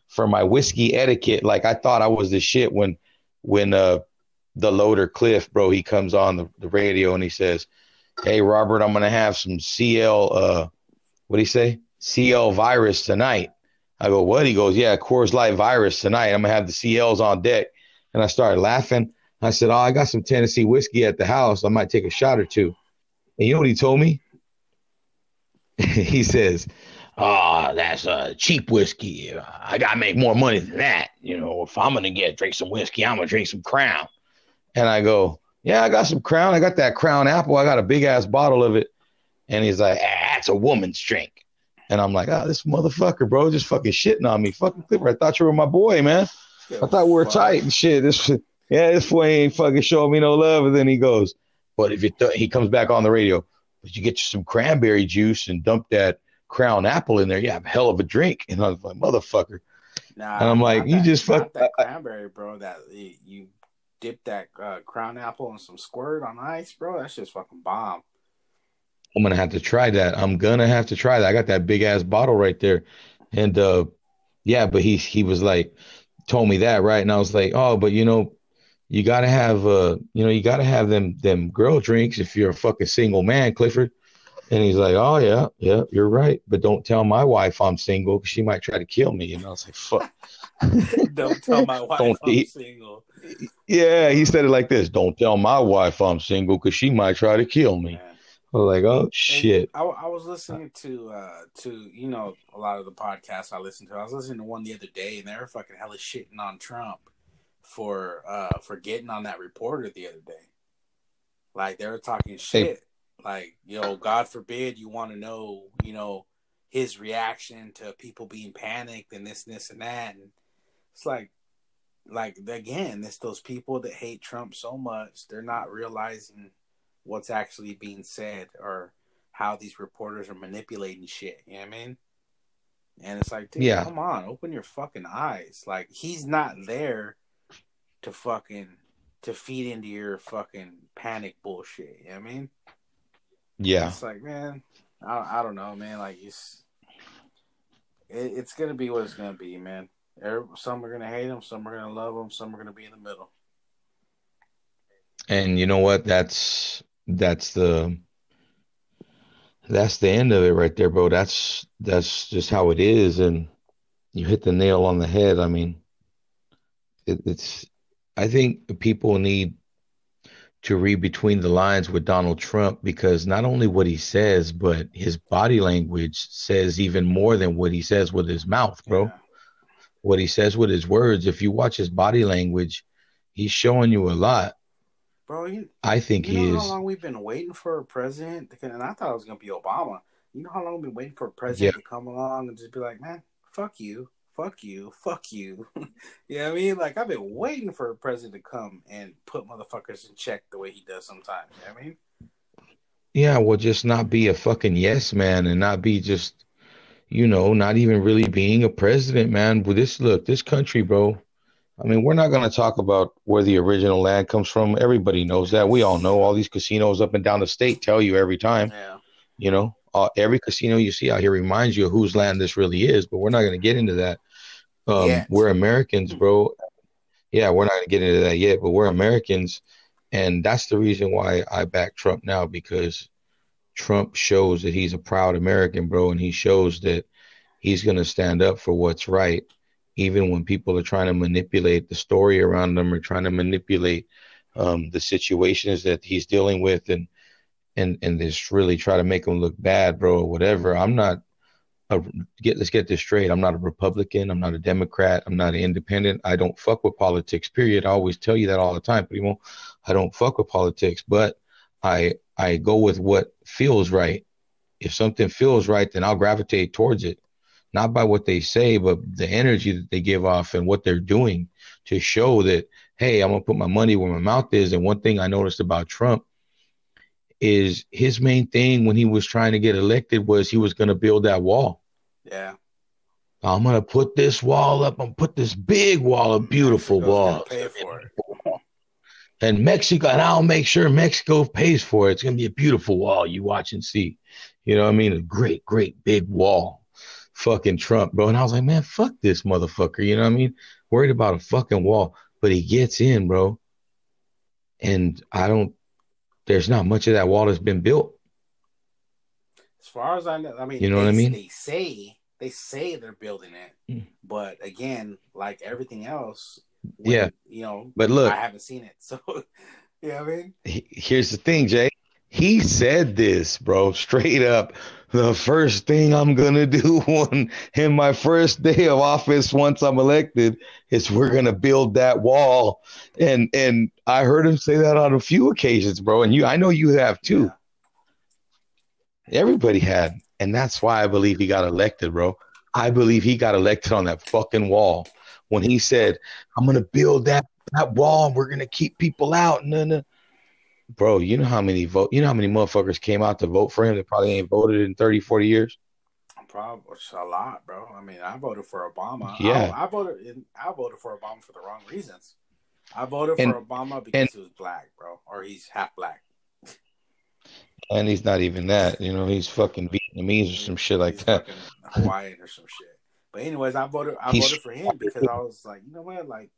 B: for my whiskey etiquette. Like I thought I was the shit when when uh the loader Cliff, bro, he comes on the, the radio and he says, Hey Robert, I'm gonna have some CL uh what do you say? CL virus tonight. I go, what? He goes, Yeah, Coors Light virus tonight. I'm gonna have the CLs on deck. And I started laughing. I said, Oh, I got some Tennessee whiskey at the house. I might take a shot or two. And you know what he told me? he says, Oh, that's a cheap whiskey. I gotta make more money than that. You know, if I'm gonna get drink some whiskey, I'm gonna drink some crown. And I go, Yeah, I got some crown. I got that crown apple. I got a big ass bottle of it. And he's like, ah, that's a woman's drink. And I'm like, oh, this motherfucker, bro, just fucking shitting on me. Fucking Clipper. I thought you were my boy, man. I thought we were tight and shit. This, yeah, this boy ain't fucking showing me no love. And then he goes, but if you, th-, he comes back on the radio, but you get you some cranberry juice and dump that crown apple in there, you have a hell of a drink. And I was like, motherfucker.
A: Nah,
B: And I'm like, you
A: that-
B: just fuck-
A: that cranberry, bro. That you, you dip that uh, crown apple and some squirt on ice, bro. That's just fucking bomb.
B: I'm gonna have to try that. I'm gonna have to try that. I got that big ass bottle right there, and uh, yeah. But he he was like, told me that right, and I was like, oh, but you know, you gotta have uh, you know, you gotta have them them girl drinks if you're a fucking single man, Clifford. And he's like, oh yeah, yeah, you're right, but don't tell my wife I'm single because she might try to kill me. And I was like, fuck.
A: Don't tell my wife
B: Don't
A: I'm single.
B: Yeah, he said it like this: Don't tell my wife I'm single because she might try to kill me.
A: Man.
B: I was like, oh shit.
A: I, I was listening to uh to you know a lot of the podcasts I listen to. I was listening to one the other day, and they were fucking hella shitting on Trump for uh for getting on that reporter the other day. Like they were talking shit. Like yo, know, God forbid you want to know, you know, his reaction to people being panicked and this, and this, and that. And it's like, like again, it's those people that hate Trump so much they're not realizing what's actually being said or how these reporters are manipulating shit. You know what I mean? And it's like, dude,
B: Yeah.
A: come on, open your fucking eyes. Like he's not there to fucking to feed into your fucking panic bullshit. You know what I mean?
B: Yeah.
A: It's like, man, I, I don't know, man. Like it's it, it's gonna be what it's gonna be, man. Some are gonna hate them, some are gonna love them, some are gonna be in the middle.
B: And you know what? That's that's the that's the end of it right there, bro. That's that's just how it is, and you hit the nail on the head. I mean, it, it's. I think people need to read between the lines with Donald Trump because not only what he says, but his body language says even more than what he says with his mouth, bro. Yeah. What he says with his words, if you watch his body language, he's showing you a lot.
A: Bro, you,
B: I think
A: you
B: he
A: know
B: is.
A: how long we've been waiting for a president? And I thought it was going to be Obama. You know how long we've been waiting for a president yeah. to come along and just be like, man, fuck you fuck you, fuck you. you know what I mean? Like I've been waiting for a president to come and put motherfuckers in check the way he does sometimes. You know what I mean?
B: Yeah, well just not be a fucking yes man and not be just you know, not even really being a president, man. But this look, this country, bro. I mean, we're not going to talk about where the original land comes from. Everybody knows that. We all know all these casinos up and down the state tell you every time.
A: Yeah.
B: You know, uh, every casino you see out here reminds you of whose land this really is, but we're not going to get into that. Um, yeah. We're Americans, bro. Yeah, we're not going to get into that yet, but we're Americans. And that's the reason why I back Trump now because Trump shows that he's a proud American, bro. And he shows that he's going to stand up for what's right, even when people are trying to manipulate the story around him or trying to manipulate um, the situations that he's dealing with and and and just really try to make him look bad, bro, or whatever. I'm not a, get let's get this straight. I'm not a Republican. I'm not a Democrat. I'm not an independent. I don't fuck with politics. Period. I always tell you that all the time, primo. I don't fuck with politics, but I I go with what feels right. If something feels right, then I'll gravitate towards it, not by what they say, but the energy that they give off and what they're doing to show that hey, I'm gonna put my money where my mouth is. And one thing I noticed about Trump is his main thing when he was trying to get elected was he was going to build that wall.
A: Yeah.
B: I'm going to put this wall up. I'm put this big wall, a beautiful wall. And Mexico, and I'll make sure Mexico pays for it. It's going to be a beautiful wall. You watch and see. You know what I mean? A great, great big wall. Fucking Trump, bro. And I was like, man, fuck this motherfucker. You know what I mean? Worried about a fucking wall. But he gets in, bro. And I don't there's not much of that wall that's been built.
A: As far as I know, I mean,
B: you know
A: they,
B: what I mean.
A: They say they say they're building it, mm. but again, like everything else,
B: when, yeah,
A: you know.
B: But look,
A: I haven't seen it, so yeah. I mean,
B: here's the thing, Jay. He said this, bro, straight up. The first thing I'm gonna do on in my first day of office once I'm elected is we're gonna build that wall. And and I heard him say that on a few occasions, bro. And you I know you have too. Yeah. Everybody had. And that's why I believe he got elected, bro. I believe he got elected on that fucking wall when he said, I'm gonna build that that wall and we're gonna keep people out. No, no bro, you know how many vote, you know how many motherfuckers came out to vote for him that probably ain't voted in 30, 40 years?
A: Probably a lot, bro. I mean, I voted for Obama.
B: Yeah,
A: I, I voted. I voted for Obama for the wrong reasons. I voted and, for Obama because and, he was black, bro, or he's half black.
B: And he's not even that. You know, he's fucking Vietnamese or some shit like that.
A: Hawaiian or some shit. But anyways, I voted. I he's, voted for him because I was like, you know what, like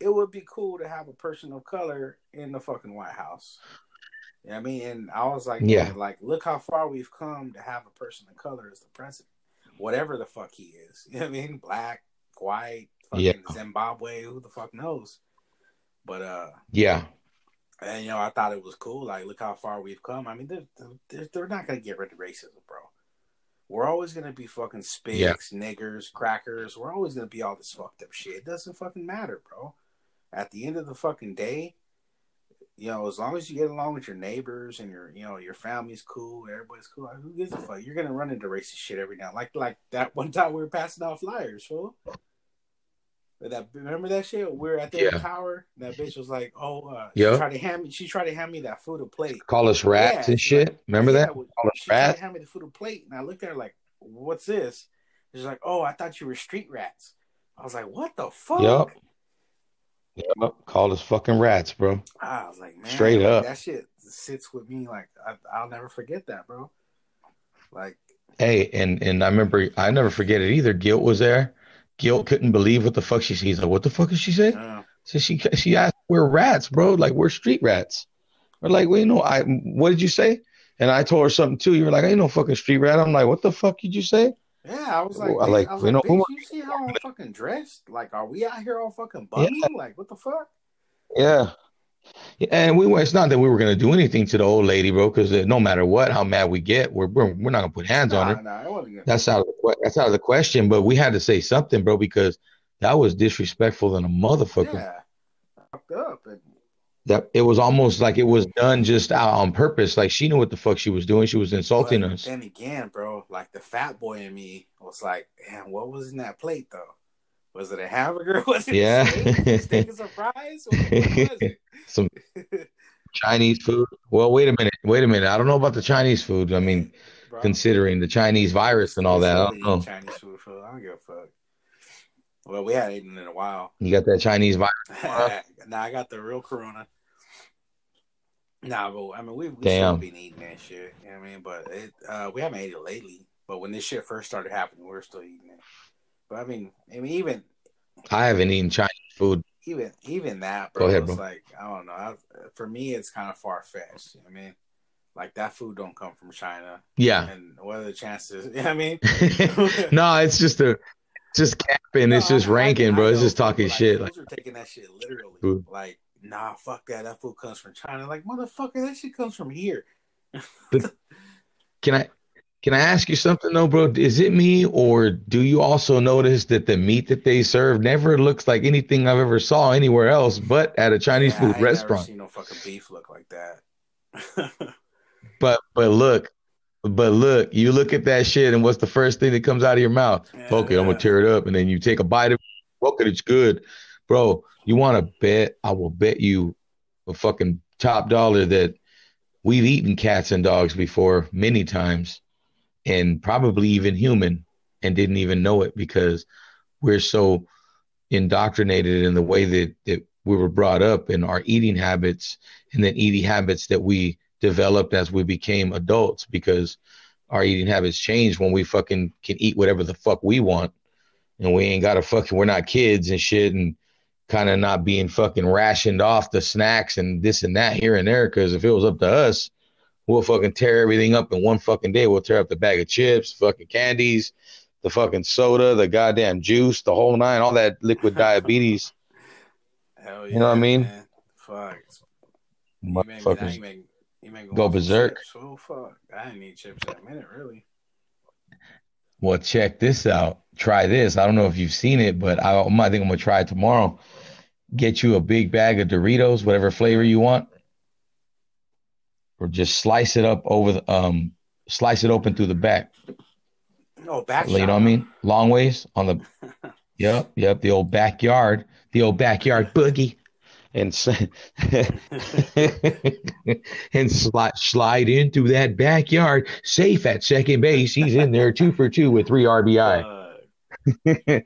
A: it would be cool to have a person of color in the fucking White House. You know I mean? And I was like, yeah, like look how far we've come to have a person of color as the president. Whatever the fuck he is. You know what I mean? Black, white, fucking yeah. Zimbabwe, who the fuck knows? But uh
B: Yeah.
A: And you know, I thought it was cool. Like, look how far we've come. I mean, they're they're, they're not gonna get rid of racism, bro. We're always gonna be fucking spigs, yeah. niggers, crackers. We're always gonna be all this fucked up shit. It doesn't fucking matter, bro at the end of the fucking day, you know, as long as you get along with your neighbors and your, you know, your family's cool, everybody's cool. Like, who gives a fuck? You're gonna run into racist shit every now, like like that one time we were passing out flyers, fool. That remember that shit? We are at the yeah. tower. That bitch was like, "Oh, uh, yeah." She tried to hand me. She tried to hand me that food of plate.
B: Call us rats yeah, and shit. Like, remember yeah, that? Call
A: she tried to hand me the food of plate, and I looked at her like, "What's this?" She's like, "Oh, I thought you were street rats." I was like, "What the fuck?"
B: Yep. Yep, called us fucking rats, bro.
A: I was like, man,
B: straight up.
A: That shit sits with me like I, will never forget that, bro. Like,
B: hey, and and I remember I never forget it either. Guilt was there. Guilt couldn't believe what the fuck she. He's like, what the fuck did she say?
A: uh,
B: So she she asked, "We're rats, bro. Like we're street rats." We're like, well, you know, I what did you say? And I told her something too. You were like, I ain't no fucking street rat. I'm like, what the fuck did you say?
A: Yeah, I was like,
B: I like,
A: I was
B: you
A: like,
B: know,
A: you see how I'm fucking dressed? Like, are we out here all fucking bumming? Like, what the fuck?
B: Yeah. Yeah, And we were, it's not that we were gonna do anything to the old lady, bro, because no matter what, how mad we get, we're we're, we're not gonna put hands on her.
A: nah.
B: That's out of the that's out of the question. But we had to say something, bro, because that was disrespectful than a motherfucker.
A: Yeah, fucked up. And
B: That it was almost like it was done just out on purpose. Like she knew what the fuck she was doing. She was insulting
A: but
B: us.
A: then again, bro, like the fat boy in me was like, man, what was in that plate though? Was it a hamburger? Was it
B: Yeah.
A: a steak? and surprise? What, what was it?
B: Some Chinese food. Well, wait a minute. Wait a minute. I don't know about the Chinese food. I mean,
A: Bro,
B: considering the Chinese virus and all that, I don't know.
A: Chinese food, food. I don't give a fuck. Well, we hadn't eaten in a while.
B: You got that Chinese virus.
A: nah, I got the real Corona. Nah, but I mean, we we still been eating that shit. You know what I mean? But it, uh, we haven't ate it lately. But when this shit first started happening, we were still eating it. But I mean, I mean, even
B: I haven't eaten Chinese food.
A: even even that, bro.
B: Go ahead,
A: it's like I don't know. I, for me, it's kind of far fetched. You know I mean, like that food don't come from China,
B: Yeah.
A: and what are the chances? You know what I mean?
B: no, it's just a just capping. it's just
A: I- I-
B: ranking,
A: I
B: bro. It's just talking
A: people,
B: shit.
A: Like,
B: Like,
A: are taking that shit literally.
B: Food.
A: Like, nah, fuck that. That food comes from China. Like, motherfucker, that shit comes from here.
B: can I can I ask you something though, bro? Is it me or do you also notice that the meat that they serve never looks like anything I've ever saw anywhere else but at a Chinese
A: Yeah, I
B: food restaurant?
A: seen no fucking beef look like that.
B: But but look, but look, you look at that shit and what's the first thing that comes out of your mouth? Okay, I'm gonna tear it up, and then you take a bite of it. Okay, it's good, bro. You want to bet? I will bet you a fucking top dollar that we've eaten cats and dogs before many times, and probably even human, and didn't even know it because we're so indoctrinated in the way that that we were brought up and our eating habits, and then eating habits that we developed as we became adults because our eating habits changed when we fucking can eat whatever the fuck we want and we ain't got to fucking we're not kids and shit and kind of not being fucking rationed off the snacks and this and that here and there because if it was up to us we'll fucking tear everything up in one fucking day we'll tear up the bag of chips fucking candies the fucking soda the goddamn juice the whole nine all that liquid diabetes
A: Hell yeah.
B: You know what I mean?
A: Fuck. You made me, now
B: motherfuckers
A: you make, you make me
B: go berserk.
A: chips. Oh, fuck. I didn't eat chips a minute, really.
B: Well, check this out. Try this. I don't know if you've seen it, but I, I think I'm gonna try it tomorrow. Get you a big bag of Doritos, whatever flavor you want, or just slice it up over the um, slice it open through the back.
A: Oh, back
B: You know what I mean? Long ways on the. Yep, yep. The old backyard, the old backyard boogie, and and slide slide in through that backyard, safe at second base. He's in there two for two with three RBI. And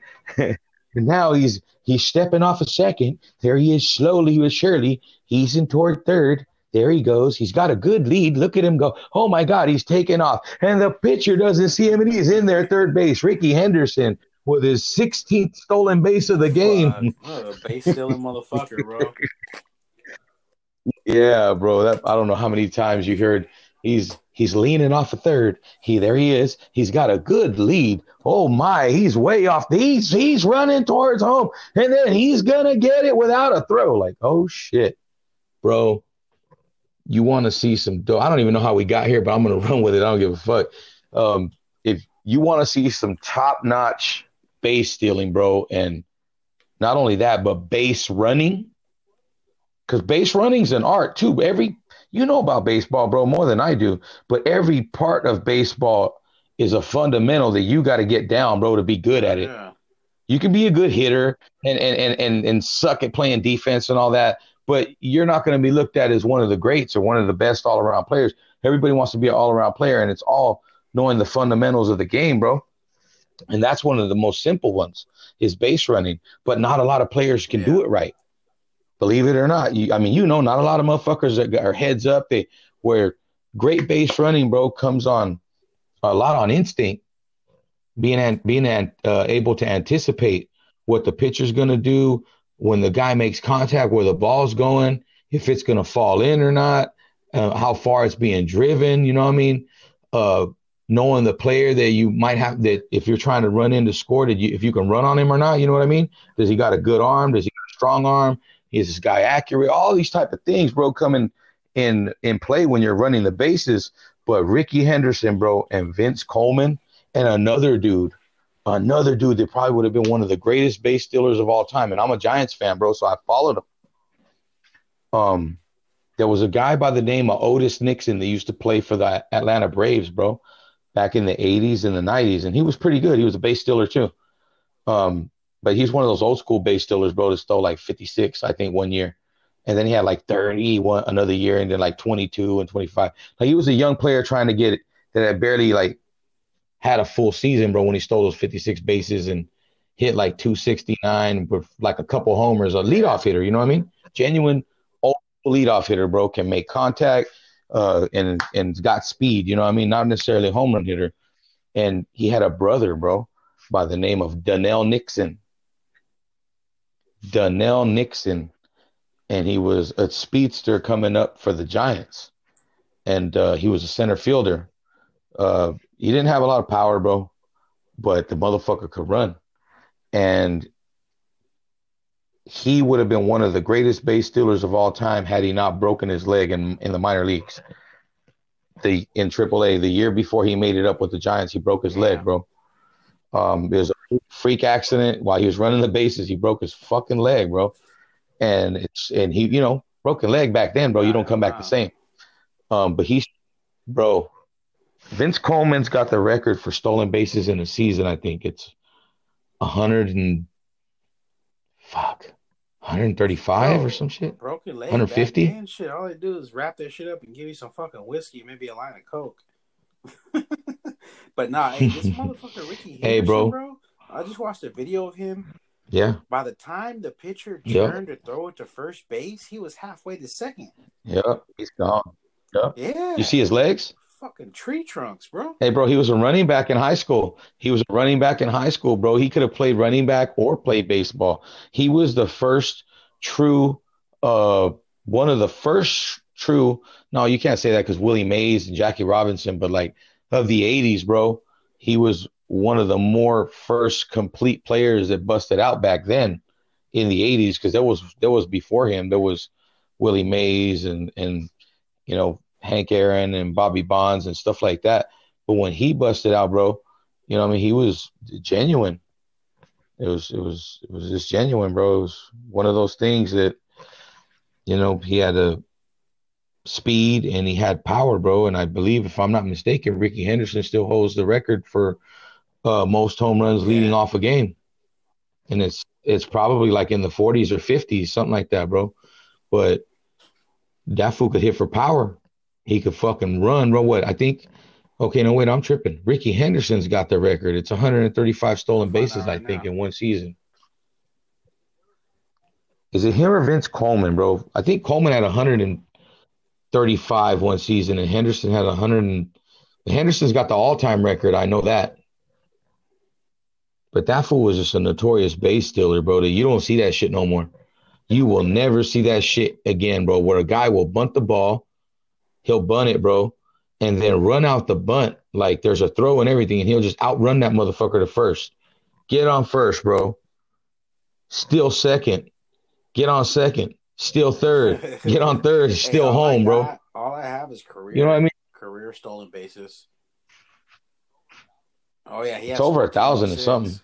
B: now he's he's stepping off a second. There he is, slowly but surely. He's in toward third. There he goes. He's got a good lead. Look at him go. Oh my God, he's taking off. And the pitcher doesn't see him, and he's in there third base. Rickey Henderson with his 16th stolen base of the game.
A: What a base stealing motherfucker, bro.
B: Yeah, bro. That I don't know how many times you heard he's he's leaning off a third. He there he is. He's got a good lead. Oh my, he's way off. He's he's running towards home, and then he's gonna get it without a throw. Like oh shit, bro. You want to see some dope? I don't even know how we got here, but I'm gonna run with it. I don't give a fuck. Um, if you want to see some top notch base stealing, bro, and not only that, but base running because base running's an art too. Every you know about baseball, bro, more than I do. But every part of baseball is a fundamental that you got to get down, bro, to be good at it.
A: Yeah.
B: You can be a good hitter and and and and, and suck at playing defense and all that, but you're not going to be looked at as one of the greats or one of the best all around players. Everybody wants to be an all around player, and it's all knowing the fundamentals of the game, bro. And that's one of the most simple ones is base running, but not a lot of players can do it right. Believe it or not, you, I mean, you know, not a lot of motherfuckers that are heads up. They where great base running, bro, comes on a lot on instinct, being being uh, able to anticipate what the pitcher's going to do when the guy makes contact, where the ball's going, if it's going to fall in or not, uh, how far it's being driven. You know what I mean? Uh, knowing the player that you might have that if you're trying to run in to score, that you if you can run on him or not. You know what I mean? Does he got a good arm? Does he got a strong arm? Is this guy accurate? All these type of things, bro, come in in in play when you're running the bases. But Rickey Henderson, bro, and Vince Coleman and another dude, another dude that probably would have been one of the greatest base stealers of all time. And I'm a Giants fan, bro, so I followed him. Um, there was a guy by the name of Otis Nixon that used to play for the Atlanta Braves, bro, back in the 80s and the 90s, and he was pretty good. He was a base stealer too. Um, but he's one of those old school base stealers, bro, that stole like 56, I think, one year and then he had like 30 one another year and then like 22 and 25 like he was a young player trying to get it that had barely like had a full season bro when he stole those 56 bases and hit like 269 with like a couple homers a leadoff hitter you know what i mean genuine old leadoff hitter bro can make contact uh and and got speed you know i mean? Not necessarily a home run hitter. And he had a brother bro by the name of Donnell Nixon. Donnell Nixon. And he was a speedster coming up for the Giants, and uh, he was a center fielder. Uh, he didn't have a lot of power, bro, but the motherfucker could run, and he would have been one of the greatest base stealers of all time had he not broken his leg in in the minor leagues. The in AAA, the year before he made it up with the Giants, he broke his leg, bro. Um, it was a freak accident while he was running the bases. He broke his fucking leg, bro and it's and he you know broken leg back then, bro. You don't come back the same. Um, but he's bro. Vince Coleman's got the record for stolen bases in a season. I think it's a hundred and fuck. 135 bro, or some shit. Broken leg. 150.
A: shit. All they do is wrap that shit up and give you some fucking whiskey, maybe a line of coke. but nah, hey, this motherfucker Rickey Henderson, hey, bro. bro. I just watched a video of him
B: yeah.
A: By the time the pitcher turned yep. to throw it to first base, he was halfway to second.
B: Yep, he's gone. Yep.
A: Yeah.
B: You see his legs?
A: Fucking tree trunks, bro.
B: Hey, bro, he was a running back in high school. He was a running back in high school, bro. He could have played running back or played baseball. He was the first true, uh, one of the first true. No, you can't say that because Willie Mays and Jackie Robinson, but like of the '80s, bro, he was one of the more first complete players that busted out back then in the 80s because there was there was before him there was Willie Mays and and you know Hank Aaron and Bobby Bonds and stuff like that but when he busted out bro you know I mean he was genuine it was it was it was just genuine bro it was one of those things that you know he had a speed and he had power bro and I believe if I'm not mistaken Rickey Henderson still holds the record for uh, most home runs yeah. leading off a game, and it's it's probably like in the 40s or 50s, something like that, bro. But that fool could hit for power. He could fucking run, bro. What I think. Okay, no wait, I'm tripping. Rickey Henderson's got the record. It's 135 stolen bases, I think, in one season. Is it him or Vince Coleman, bro? I think Coleman had 135 one season, and Henderson had 100. And, Henderson's got the all-time record. I know that. But that fool was just a notorious base stealer, bro. That you don't see that shit no more. You will never see that shit again, bro. Where a guy will bunt the ball, he'll bunt it, bro, and then run out the bunt like there's a throw and everything, and he'll just outrun that motherfucker to first. Get on first, bro. Still second. Get on second. Still third. Get on third. Still hey, home, bro.
A: All I have is career.
B: You know what I mean?
A: Career stolen bases. Oh yeah, he
B: it's over a thousand or something.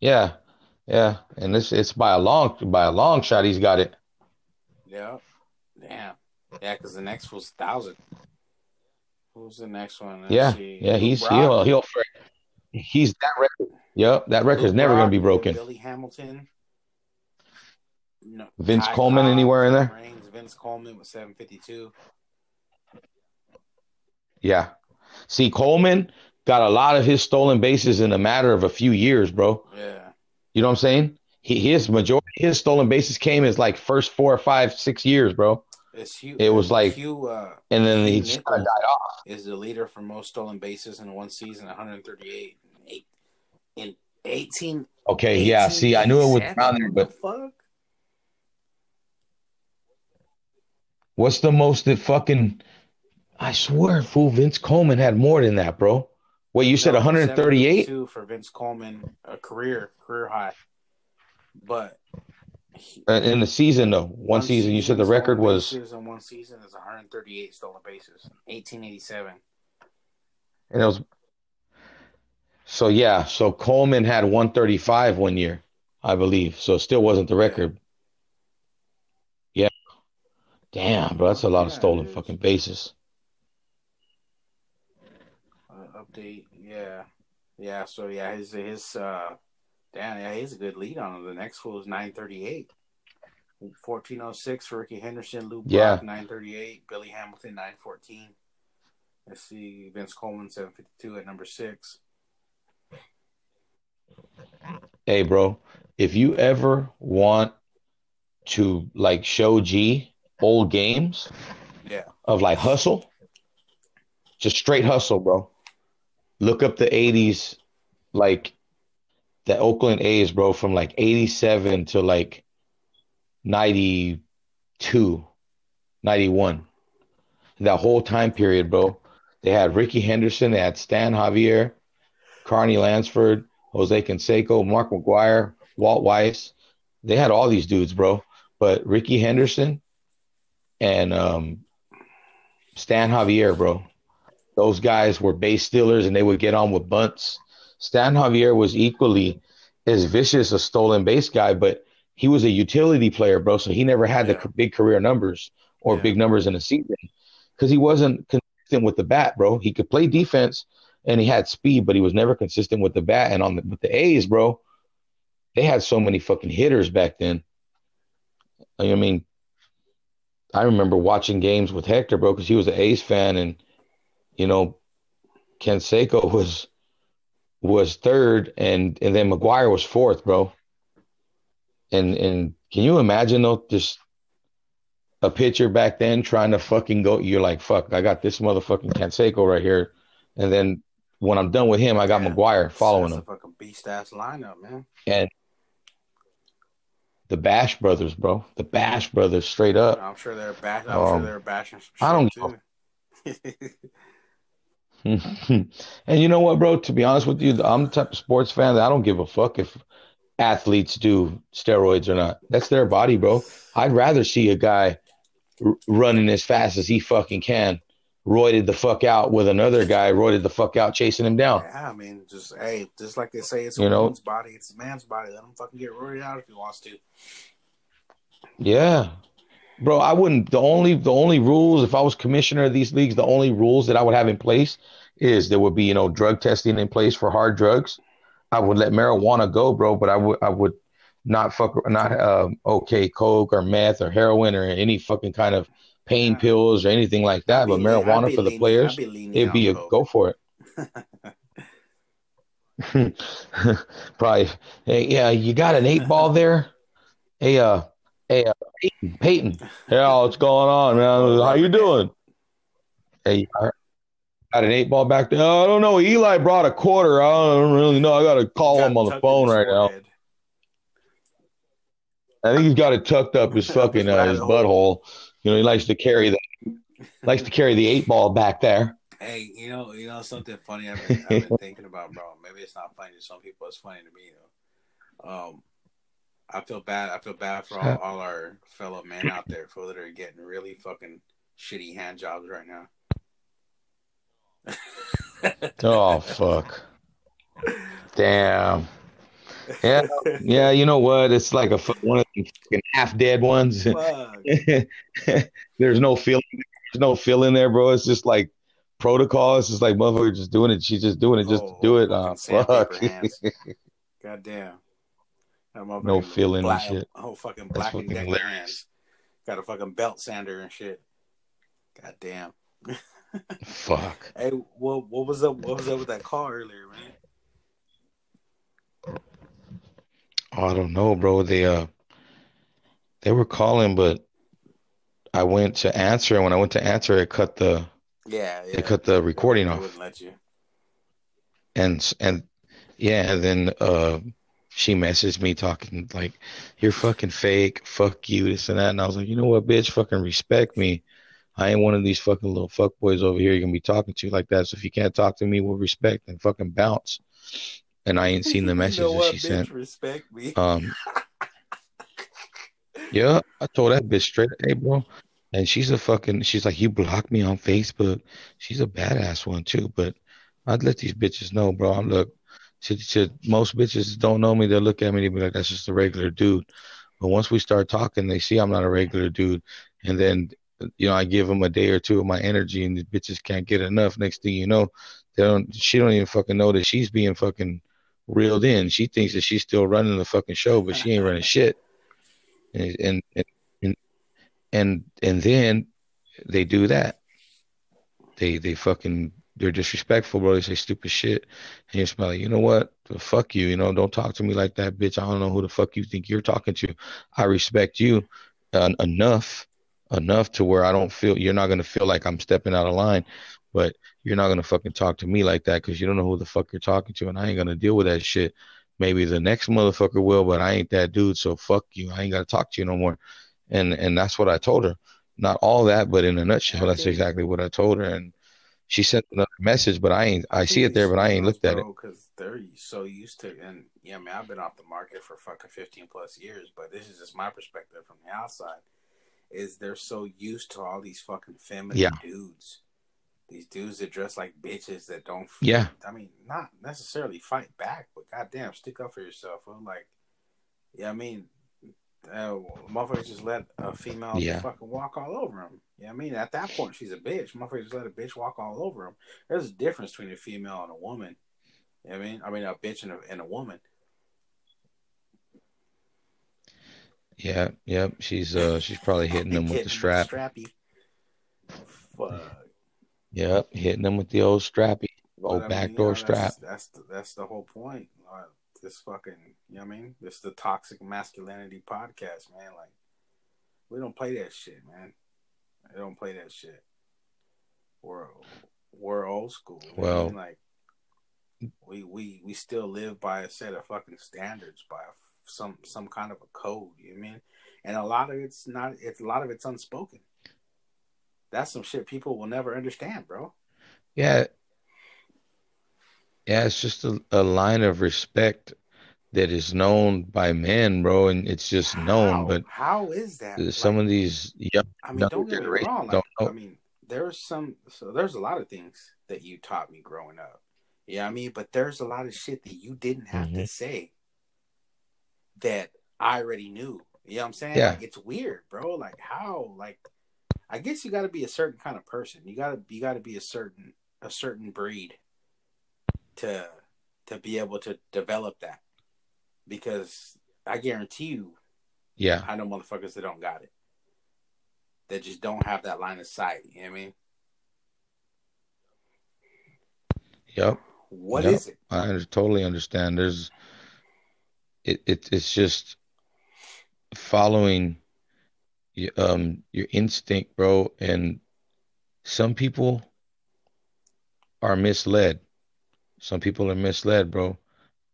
B: Yeah, yeah, and it's it's by a long by a long shot. He's got it.
A: Yeah, damn, yeah, because the next was thousand. Who's the next one? Let's
B: yeah,
A: see.
B: yeah, he's he'll he'll he's that record. Yep, that record's never going to be broken.
A: Billy Hamilton.
B: No, Vince Ty Coleman Cobb, anywhere in there?
A: Vince Coleman with seven fifty two.
B: Yeah. See, Coleman got a lot of his stolen bases in a matter of a few years,
A: bro. Yeah.
B: You know what I'm saying? He, his majority his stolen bases came as like first four or five, six years, bro.
A: Hugh.
B: It was like-
A: Hugh. Uh,
B: and then
A: Hugh
B: he just kind of died off.
A: is the leader for most stolen bases in one season, 138 in eight in 18.
B: Okay, yeah. See, I knew it was
A: 1887.
B: around there, but
A: the fuck?
B: what's the most that fucking? I swear, fool, Vince Coleman had more than that, bro. Wait, you said 138?
A: for Vince Coleman, a career career high. But
B: in the season though. One season, you said the record was,
A: in one season is 138 stolen bases, 1887.
B: and it was. So yeah, so Coleman had 135 one year, I believe. So it still wasn't the record. Yeah. Damn, bro, that's a lot of stolen fucking bases.
A: Uh, update, yeah, yeah. So yeah, his his uh, damn, yeah, he's a good lead on him. The next fool is 938. 1406 for Rickey Henderson, Lou Brock
B: Yeah.
A: 938, Billy Hamilton 914. Let's see, Vince Coleman 752 at number six.
B: Hey, bro, if you ever want to like show G old games
A: Yeah,
B: of like hustle, just straight hustle, bro. Look up the 80s, like the Oakland A's, bro, from like 87 to like 92, 91. That whole time period, bro. They had Rickey Henderson, they had Stan Javier, Carney Lansford, Jose Canseco, Mark McGwire, Walt Weiss. They had all these dudes, bro. But Rickey Henderson and um, Stan Javier, bro. Those guys were base stealers and they would get on with bunts. Stan Javier was equally as vicious a stolen base guy, but he was a utility player, bro. So he never had
A: Yeah.
B: the big career numbers or
A: Yeah.
B: big numbers in a season because he wasn't consistent with the bat, bro. He could play defense and he had speed, but he was never consistent with the bat. And on the, with the A's, bro, they had so many fucking hitters back then. I mean, I remember watching games with Hector, bro, because he was an A's fan, and you know, Canseco was was third, and and then McGwire was fourth, bro. And and can you imagine though, just a pitcher back then trying to fucking go? You're like, fuck, I got this motherfucking Canseco right here, and then when I'm done with him, I got
A: Yeah.
B: McGwire following him,
A: a fucking beast ass lineup, man.
B: and the Bash brothers, bro, the Bash brothers, straight up.
A: I'm sure they're bash. I'm
B: Um,
A: sure they're bashing
B: I don't
A: too.
B: and you know what, bro? To be honest with you, I'm the type of sports fan that I don't give a fuck if athletes do steroids or not. That's their body, bro. I'd rather see a guy r- running as fast as he fucking can, roided the fuck out with another guy roided the fuck out chasing him down.
A: Yeah, I mean, just hey, just like they say, it's a
B: You know?
A: woman's body, it's a man's body. Let him fucking get roided out if he wants to.
B: Yeah. Bro, I wouldn't the only the only rules if I was commissioner of these leagues, the only rules that I would have in place is there would be, you know, drug testing in place for hard drugs. I would let marijuana go, bro, but I would I would not fuck not um okay coke or meth or heroin or any fucking kind of pain
A: Yeah.
B: pills or anything like that.
A: I'd
B: But marijuana for the players,
A: be
B: it'd be a
A: coke.
B: go for it. Probably, hey, yeah, you got an eight ball there? Hey, uh, hey, uh, Peyton, Peyton. Yeah, what's going on, man? How you doing? Hey, got an eight ball back there. I don't know. Eli brought a quarter. I don't really know. I got to call
A: Got
B: him on the phone
A: his
B: right now. I think he's got it tucked up his
A: Up
B: fucking
A: his
B: uh, his butthole. You know, he likes to carry the likes to carry the eight ball back there.
A: Hey, you know, you know something funny I've been, I've been thinking about, bro. Maybe it's not funny to some people. It's funny to me though. Um, I feel bad. I feel bad for all, all our fellow men out there for that are getting really fucking shitty hand jobs right now.
B: Oh fuck! Damn. Yeah, yeah. You know what? It's like a one of the fucking half dead ones. There's no feeling. There's no feeling there, bro. It's just like protocol. It's just like motherfucker just doing it. She's just doing it just to
A: Oh,
B: do it. Uh, fuck.
A: God damn.
B: No feeling and shit.
A: Oh, fucking
B: That's
A: black and
B: fucking hilarious.
A: Got a fucking belt sander and shit. God damn.
B: Fuck.
A: Hey, what what was up? What was up with that call earlier, man?
B: I don't know, bro. They uh, they were calling, but I went to answer, and when I went to answer, it cut the
A: Yeah, yeah.
B: it cut the recording off,
A: wouldn't let you.
B: and and yeah, and then uh, she messaged me talking like, "You're fucking fake, fuck you, this and that," and I was like, "You know what, bitch, fucking respect me. I ain't one of these fucking little fuck boys over here you're gonna be talking to like that. So if you can't talk to me with respect, then fucking bounce." And I ain't seen the
A: You know
B: that
A: what,
B: she
A: bitch?
B: sent.
A: Respect me.
B: Um, Yeah, I told that bitch straight, hey, bro. And she's a fucking, she's like, you blocked me on Facebook. She's a badass one too, but I'd let these bitches know, bro. I'm look, most bitches don't know me, they'll look at me and be like, that's just a regular dude. But once we start talking, they see I'm not a regular dude. And then, you know, I give them a day or two of my energy and the bitches can't get enough. Next thing you know, they don't, she don't even fucking know that she's being fucking reeled in. She thinks that she's still running the fucking show, but she ain't running shit and and and and and then they do that. They they fucking they're disrespectful, bro. They say stupid shit, and you're like, you know what? Fuck you. You know, don't talk to me like that, bitch. I don't know who the fuck you think you're talking to. I respect you uh, enough, enough to where I don't feel you're not gonna feel like I'm stepping out of line, but you're not gonna fucking talk to me like that because you don't know who the fuck you're talking to, and I ain't gonna deal with that shit. Maybe the next motherfucker will, but I ain't that dude. So fuck you. I ain't gotta talk to you no more. And and that's what I told her. Not all that, but in a nutshell, that's exactly what I told her. And she sent another message, but I ain't. I, see it there, but I ain't looked at it.
A: because they're so used to. And yeah, man, I've been off the market for fucking fifteen plus years, but this is just my perspective from the outside. Is they're so used to all these fucking feminine
B: Yeah.
A: dudes, these dudes that dress like bitches that don't.
B: Yeah.
A: I mean, not necessarily fight back, but goddamn, stick up for yourself. I'm like, yeah, I mean, uh, motherfuckers just let a female
B: Yeah.
A: fucking walk all over him. Yeah, I mean, at that point, she's a bitch. Motherfuckers just let a bitch walk all over him. There's a difference between a female and a woman. You know what I mean, I mean, a bitch and a, and a woman.
B: Yeah, yep. She's uh she's probably hitting them with the strap.
A: strappy. Fuck.
B: Yep, hitting them with the old strappy.
A: But,
B: Old
A: I mean,
B: backdoor
A: you know,
B: strap.
A: That's that's the, that's the whole point. Uh, this fucking, you know what I mean? This is the toxic masculinity podcast, man. Like, we don't play that shit, man. We don't play that shit. We're we're old school. what I
B: Well-
A: mean? like we we we still live by a set of fucking standards, by a, some some kind of a code. You know what I mean? And a lot of it's not. It's a lot of it's unspoken. That's some shit people will never understand, bro.
B: Yeah. Yeah, it's just a, a line of respect that is known by men, bro, and it's just known, but
A: how is that?
B: some
A: Like,
B: of these young
A: I mean, don't get me wrong. Like,
B: know.
A: I mean, there's some. So there's a lot of things that you taught me growing up. Yeah, I mean, but there's a lot of shit that you didn't have to
B: Mhm.
A: say that I already knew. You know what I'm saying?
B: Yeah.
A: Like, it's weird, bro. Like how? Like, I guess you got to be a certain kind of person. You got to you got to be a certain a certain breed to to be able to develop that. Because I guarantee you,
B: Yeah,
A: I know motherfuckers that don't got it. That just don't have that line of sight. You know what I mean?
B: yep.
A: What
B: Yep.
A: is it?
B: I totally understand. There's it, it it's just following um your instinct, bro, and some people are misled. Some people are misled, bro.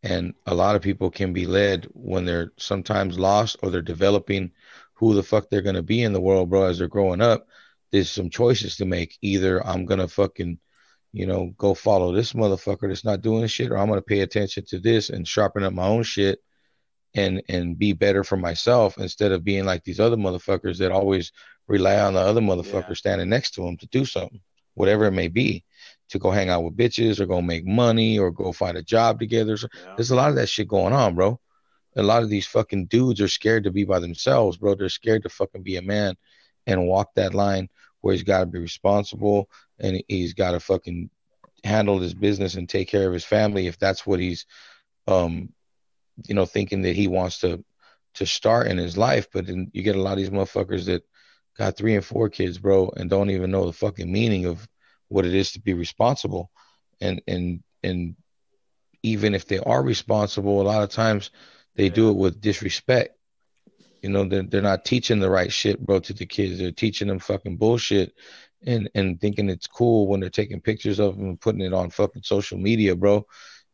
B: And a lot of people can be led when they're sometimes lost or they're developing who the fuck they're gonna be in the world, bro, as they're growing up. There's some choices to make. Either I'm gonna fucking, you know, go follow this motherfucker that's not doing shit, or I'm gonna pay attention to this and sharpen up my own shit and and be better for myself instead of being like these other motherfuckers that always rely on the other motherfucker
A: Yeah.
B: standing next to them to do something, whatever it may be, to go hang out with bitches or go make money or go find a job together. So
A: You
B: there's a lot of that shit going on, bro. A lot of these fucking dudes are scared to be by themselves, bro. They're scared to fucking be a man and walk that line where he's got to be responsible and he's got to fucking handle his business and take care of his family if that's what he's um you know thinking that he wants to to start in his life but then you get a lot of these motherfuckers that got three and four kids bro and don't even know the fucking meaning of what it is to be responsible and and and even if they are responsible a lot of times they do it with disrespect You know, they're they're not teaching the right shit, bro, to the kids. They're teaching them fucking bullshit and and thinking it's cool when they're taking pictures of them and putting it on fucking social media, bro.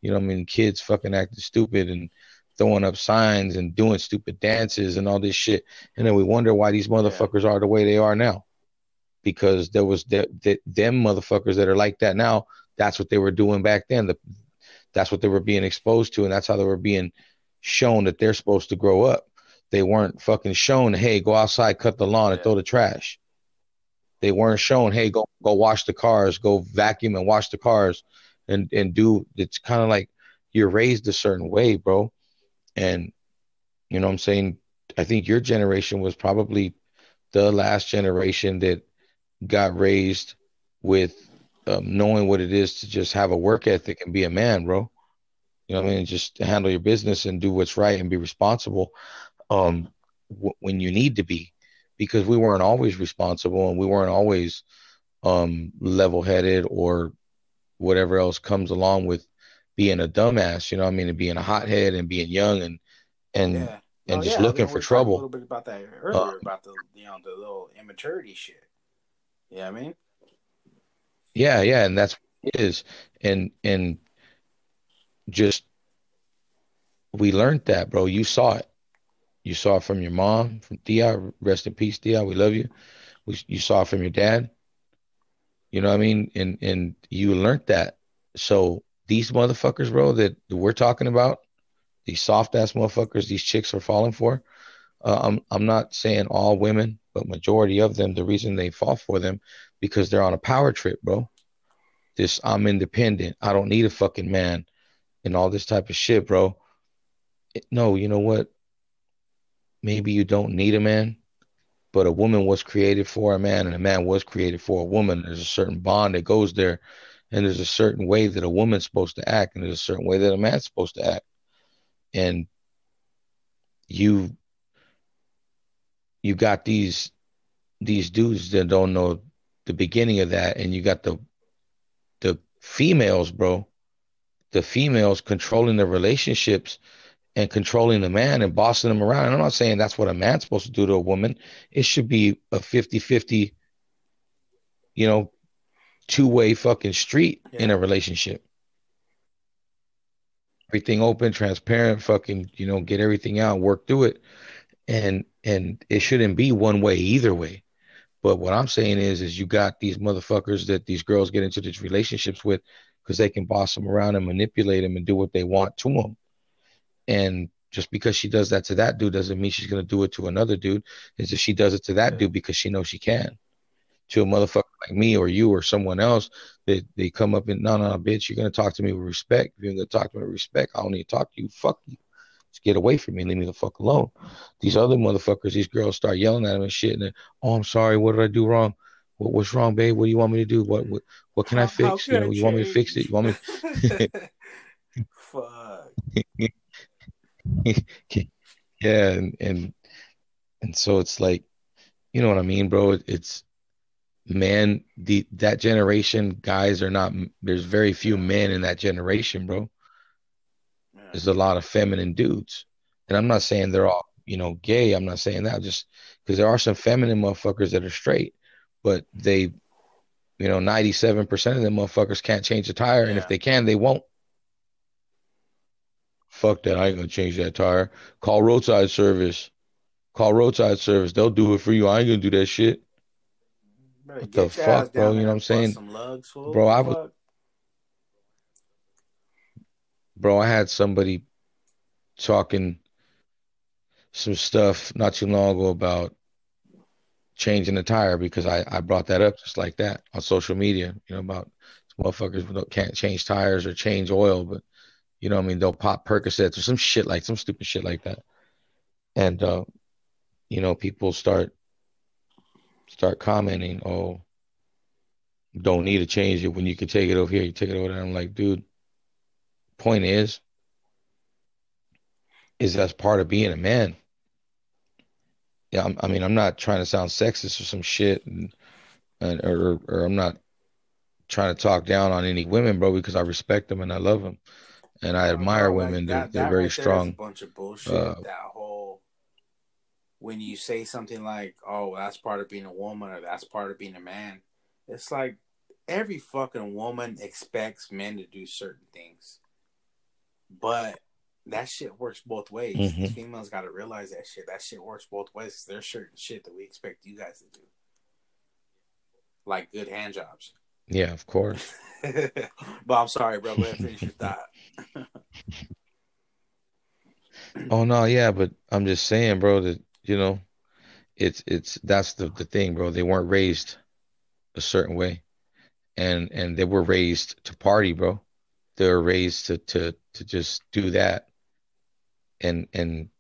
B: You know, I mean, kids fucking acting stupid and throwing up signs and doing stupid dances and all this shit, and then we wonder why these motherfuckers yeah. are the way they are now, because there was the, the, them motherfuckers that are like that now. That's what they were doing back then. The, that's what they were being exposed to, and that's how they were being shown that they're supposed to grow up. They weren't fucking shown, hey, go outside, cut the lawn, yeah. and throw the trash. They weren't shown, hey, go go wash the cars, go vacuum and wash the cars, and and do. It's kind of like you're raised a certain way, bro. And you know, what I'm saying, I think your generation was probably the last generation that got raised with um, knowing what it is to just have a work ethic and be a man, bro. You know what I mean? Just handle your business and do what's right and be responsible um, w- when you need to be, because we weren't always responsible and we weren't always um, level-headed or whatever else comes along with being a dumbass. You know what I mean? And being a hothead and being young and and yeah. and oh, just yeah. looking I mean, for trouble. A
A: little bit about that earlier uh, about the you know the little immaturity shit. Yeah, I mean.
B: Yeah, yeah, and that's what it is, and and just we learned that, bro. You saw it. You saw it from your mom, from Tia. Rest in peace, Tia. We love you. We, you saw it from your dad. You know what I mean? And and you learned that. So these motherfuckers, bro, that we're talking about, these soft ass motherfuckers, these chicks are falling for. Uh, I'm I'm not saying all women, but majority of them. The reason they fall for them because they're on a power trip, bro. This I'm independent. I don't need a fucking man, and all this type of shit, bro no, you know what? Maybe you don't need a man, but a woman was created for a man and a man was created for a woman. There's a certain bond that goes there, and there's a certain way that a woman's supposed to act, and there's a certain way that a man's supposed to act. And you you got these these dudes that don't know the beginning of that, and you got the the females, bro. The females controlling the relationships and controlling the man and bossing them around. And I'm not saying that's what a man's supposed to do to a woman. It should be a 50 50, you know, two way fucking street yeah. in a relationship. Everything open, transparent, fucking, you know, get everything out, work through it. And and it shouldn't be one way either way. But what I'm saying is, is you got these motherfuckers that these girls get into these relationships with because they can boss them around and manipulate them and do what they want to them. And just because she does that to that dude doesn't mean she's gonna do it to another dude. Is that she does it to that yeah. dude because she knows she can. To a motherfucker like me or you or someone else, they they come up and no no no bitch, you're gonna talk to me with respect. If you're gonna talk to me with respect, I don't need to talk to you. Fuck you. Just get away from me leave me the fuck alone. These other motherfuckers, these girls start yelling at them and shit. And then, oh, I'm sorry. What did I do wrong? What, what's wrong, babe? What do you want me to do? What what, what can I fix? You know, I you want me to fix it? You want me? Fuck. yeah, and, and and so it's like, you know what I mean, bro? It's man, the that generation guys are not. There's very few men in that generation, bro. There's a lot of feminine dudes, and I'm not saying they're all you know gay. I'm not saying that just because there are some feminine motherfuckers that are straight, but they, you know, 97% of them motherfuckers can't change a tire, yeah. and if they can, they won't. Fuck that. I ain't gonna change that tire. Call roadside service. Call roadside service. They'll do it for you. I ain't gonna do that shit. what the fuck, bro? You know what I'm saying? Bro, I was Bro, I had somebody talking some stuff not too long ago about changing the tire because I, I brought that up just like that on social media, you know, about motherfuckers can't change tires or change oil, but you know, I mean, they'll pop Percocets or some shit like some stupid shit like that, and uh, you know, people start start commenting, "Oh, don't need to change it when you can take it over here. You take it over there." I'm like, dude. Point is, is that's part of being a man. Yeah, I'm, i mean, I'm not trying to sound sexist or some shit, and, and or or I'm not trying to talk down on any women, bro, because I respect them and I love them and I admire like women. That, they're, they're very right strong.
A: bunch of bullshit. Uh, that whole when you say something like, "Oh, that's part of being a woman," or "That's part of being a man," it's like every fucking woman expects men to do certain things, but that shit works both ways. Mm-hmm. Females got to realize that shit. That shit works both ways. There's certain shit that we expect you guys to do, like good hand jobs.
B: Yeah, of course.
A: but I'm sorry, bro. Go ahead finish your thought.
B: oh no, yeah, but I'm just saying, bro, that you know, it's it's that's the the thing, bro. They weren't raised a certain way, and and they were raised to party, bro. They were raised to to to just do that, and and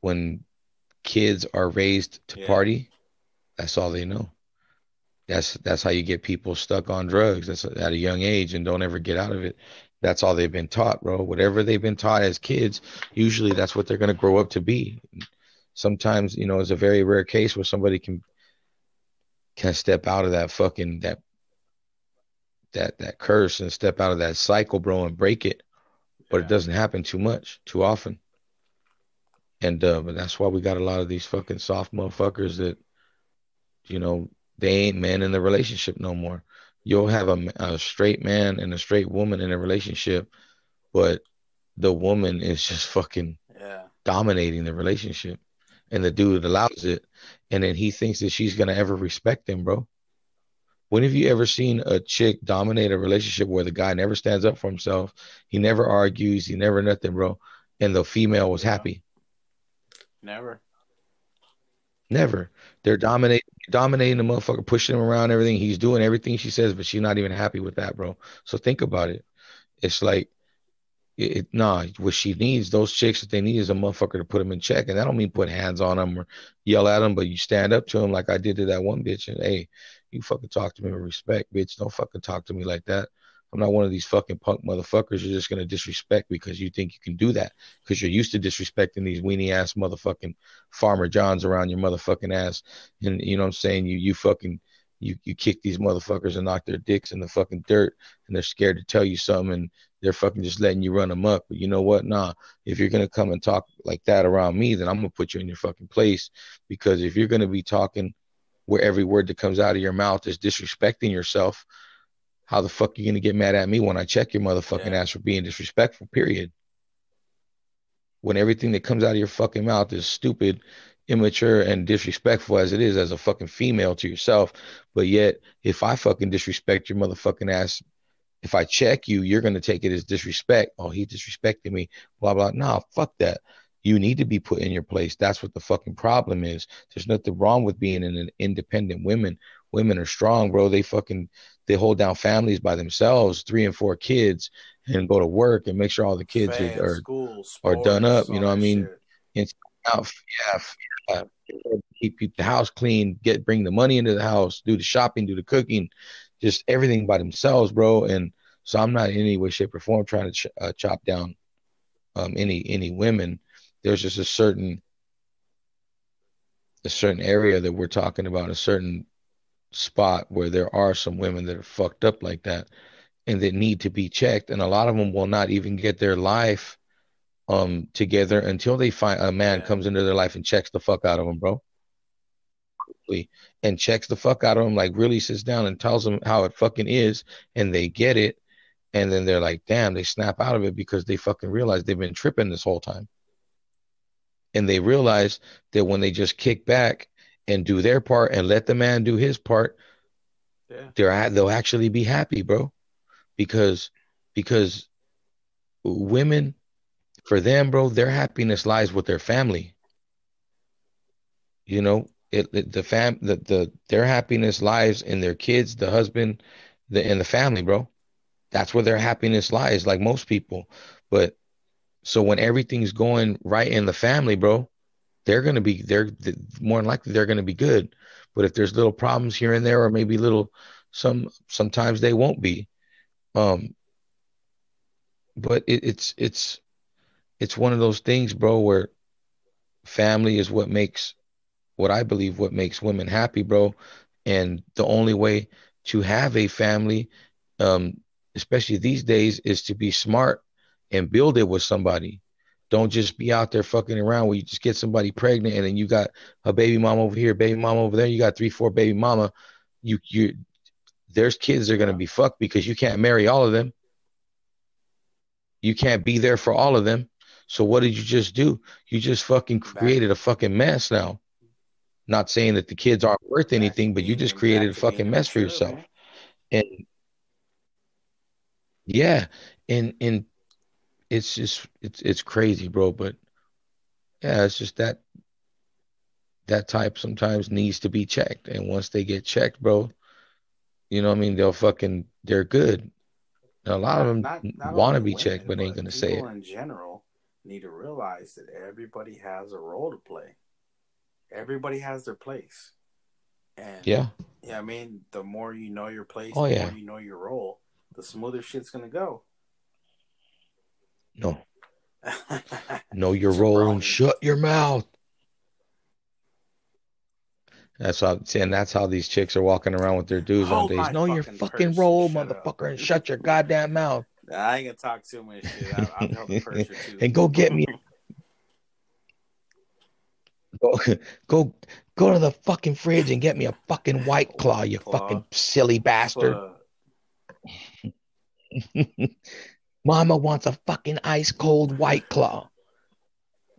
B: when kids are raised to yeah. party, that's all they know. That's that's how you get people stuck on drugs. That's at a young age and don't ever get out of it. That's all they've been taught, bro. Whatever they've been taught as kids, usually that's what they're gonna grow up to be. Sometimes, you know, it's a very rare case where somebody can can step out of that fucking that that that curse and step out of that cycle, bro, and break it. But yeah. it doesn't happen too much, too often. And uh, but that's why we got a lot of these fucking soft motherfuckers that, you know, they ain't men in the relationship no more. You'll have a, a straight man and a straight woman in a relationship, but the woman is just fucking
A: yeah.
B: dominating the relationship, and the dude allows it, and then he thinks that she's gonna ever respect him, bro. When have you ever seen a chick dominate a relationship where the guy never stands up for himself? He never argues. He never nothing, bro. And the female was happy.
A: Never.
B: Never. They're dominating, dominating the motherfucker, pushing him around, everything. He's doing everything she says, but she's not even happy with that, bro. So think about it. It's like, it, it, nah, what she needs, those chicks that they need is a motherfucker to put them in check. And I don't mean put hands on them or yell at them, but you stand up to them like I did to that one bitch. And hey, you fucking talk to me with respect, bitch. Don't fucking talk to me like that. I'm not one of these fucking punk motherfuckers you're just gonna disrespect because you think you can do that because you're used to disrespecting these weenie ass motherfucking farmer johns around your motherfucking ass, and you know what I'm saying? You you fucking you you kick these motherfuckers and knock their dicks in the fucking dirt, and they're scared to tell you something, and they're fucking just letting you run amok. But you know what? Nah, if you're gonna come and talk like that around me, then I'm gonna put you in your fucking place because if you're gonna be talking where every word that comes out of your mouth is disrespecting yourself how the fuck are you gonna get mad at me when I check your motherfucking yeah. ass for being disrespectful? Period. When everything that comes out of your fucking mouth is stupid, immature, and disrespectful as it is as a fucking female to yourself, but yet if I fucking disrespect your motherfucking ass, if I check you, you're gonna take it as disrespect. Oh, he disrespected me. Blah blah. Nah, fuck that. You need to be put in your place. That's what the fucking problem is. There's nothing wrong with being an independent woman. Women are strong, bro. They fucking they hold down families by themselves, three and four kids, and go to work and make sure all the kids Fans, are are, school, sports, are done up. You know what I mean? Out, yeah, yeah, keep keep the house clean, get bring the money into the house, do the shopping, do the cooking, just everything by themselves, bro. And so I'm not in any way, shape, or form trying to ch- uh, chop down um, any any women. There's just a certain a certain area that we're talking about, a certain spot where there are some women that are fucked up like that and that need to be checked. And a lot of them will not even get their life um together until they find a man comes into their life and checks the fuck out of them bro. And checks the fuck out of them like really sits down and tells them how it fucking is and they get it. And then they're like damn they snap out of it because they fucking realize they've been tripping this whole time and they realize that when they just kick back and do their part and let the man do his part, yeah. they're they'll actually be happy, bro. Because because women for them, bro, their happiness lies with their family. You know, it, it the fam the, the their happiness lies in their kids, the husband, the and the family, bro. That's where their happiness lies, like most people. But so when everything's going right in the family, bro, they're going to be they're more than likely they're going to be good. But if there's little problems here and there or maybe little some sometimes they won't be. Um but it, it's it's it's one of those things bro where family is what makes what i believe what makes women happy bro. And the only way to have a family um especially these days is to be smart and build it with somebody Don't just be out there fucking around where you just get somebody pregnant and then you got a baby mom over here, baby mom over there. You got three, four baby mama. You you there's kids that are gonna be fucked because you can't marry all of them. You can't be there for all of them. So what did you just do? You just fucking created a fucking mess now. Not saying that the kids aren't worth anything, but you just created a fucking mess for yourself. And yeah, and and it's just it's it's crazy, bro. But yeah, it's just that that type sometimes needs to be checked. And once they get checked, bro, you know what I mean, they'll fucking they're good. And a lot of them want to be women, checked, but ain't gonna say it.
A: in general need to realize that everybody has a role to play. Everybody has their place. And
B: yeah.
A: Yeah, I mean, the more you know your place,
B: oh,
A: the
B: yeah.
A: more you know your role, the smoother shit's gonna go.
B: No. know your role and shut your mouth. That's how and that's how these chicks are walking around with their dudes on days. Know your fucking role, motherfucker, up. and shut your goddamn mouth.
A: I ain't gonna talk too much shit. I, I'll help the purse too.
B: and go get me. go, go, go to the fucking fridge and get me a fucking white oh, claw. You claw. fucking silly bastard. Mama wants a fucking ice cold white claw.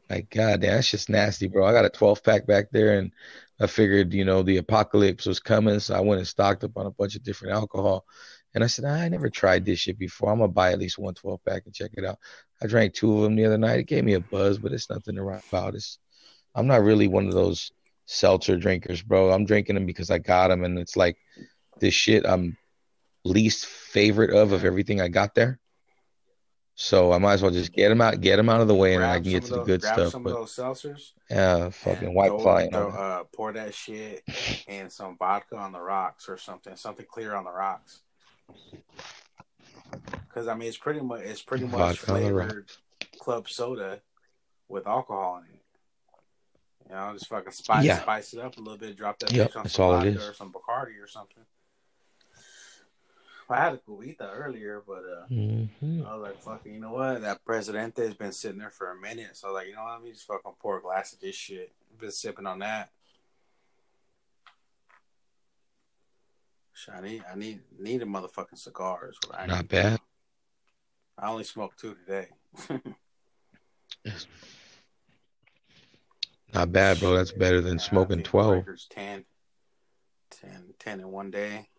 B: My God, damn, that's just nasty, bro. I got a 12 pack back there, and I figured, you know, the apocalypse was coming, so I went and stocked up on a bunch of different alcohol. And I said, I never tried this shit before. I'm gonna buy at least one 12 pack and check it out. I drank two of them the other night. It gave me a buzz, but it's nothing to write about. It's, I'm not really one of those seltzer drinkers, bro. I'm drinking them because I got them, and it's like this shit I'm least favorite of of everything I got there. So I might as well just get them out, get them out of the way, grab and I can get to those, the good
A: grab
B: stuff.
A: Some
B: but,
A: of those seltzers.
B: Yeah, fucking white claw.
A: uh, pour that shit and some vodka on the rocks or something, something clear on the rocks. Because I mean, it's pretty much it's pretty much vodka flavored club soda with alcohol in it. You know, just fucking spice yeah. spice it up a little bit. Drop that yep, bitch on some vodka or some Bacardi or something. I had a cubita earlier, but uh, mm-hmm. I was like, "Fucking, you know what? That Presidente has been sitting there for a minute." So I was like, "You know what? Let me just fucking pour a glass of this shit." I've been sipping on that. I need, I need, need a motherfucking cigar. Is what I
B: Not bad.
A: I only smoked two today.
B: Not bad, bro. That's better than yeah, smoking 12.
A: 10, 10, 10 in one day.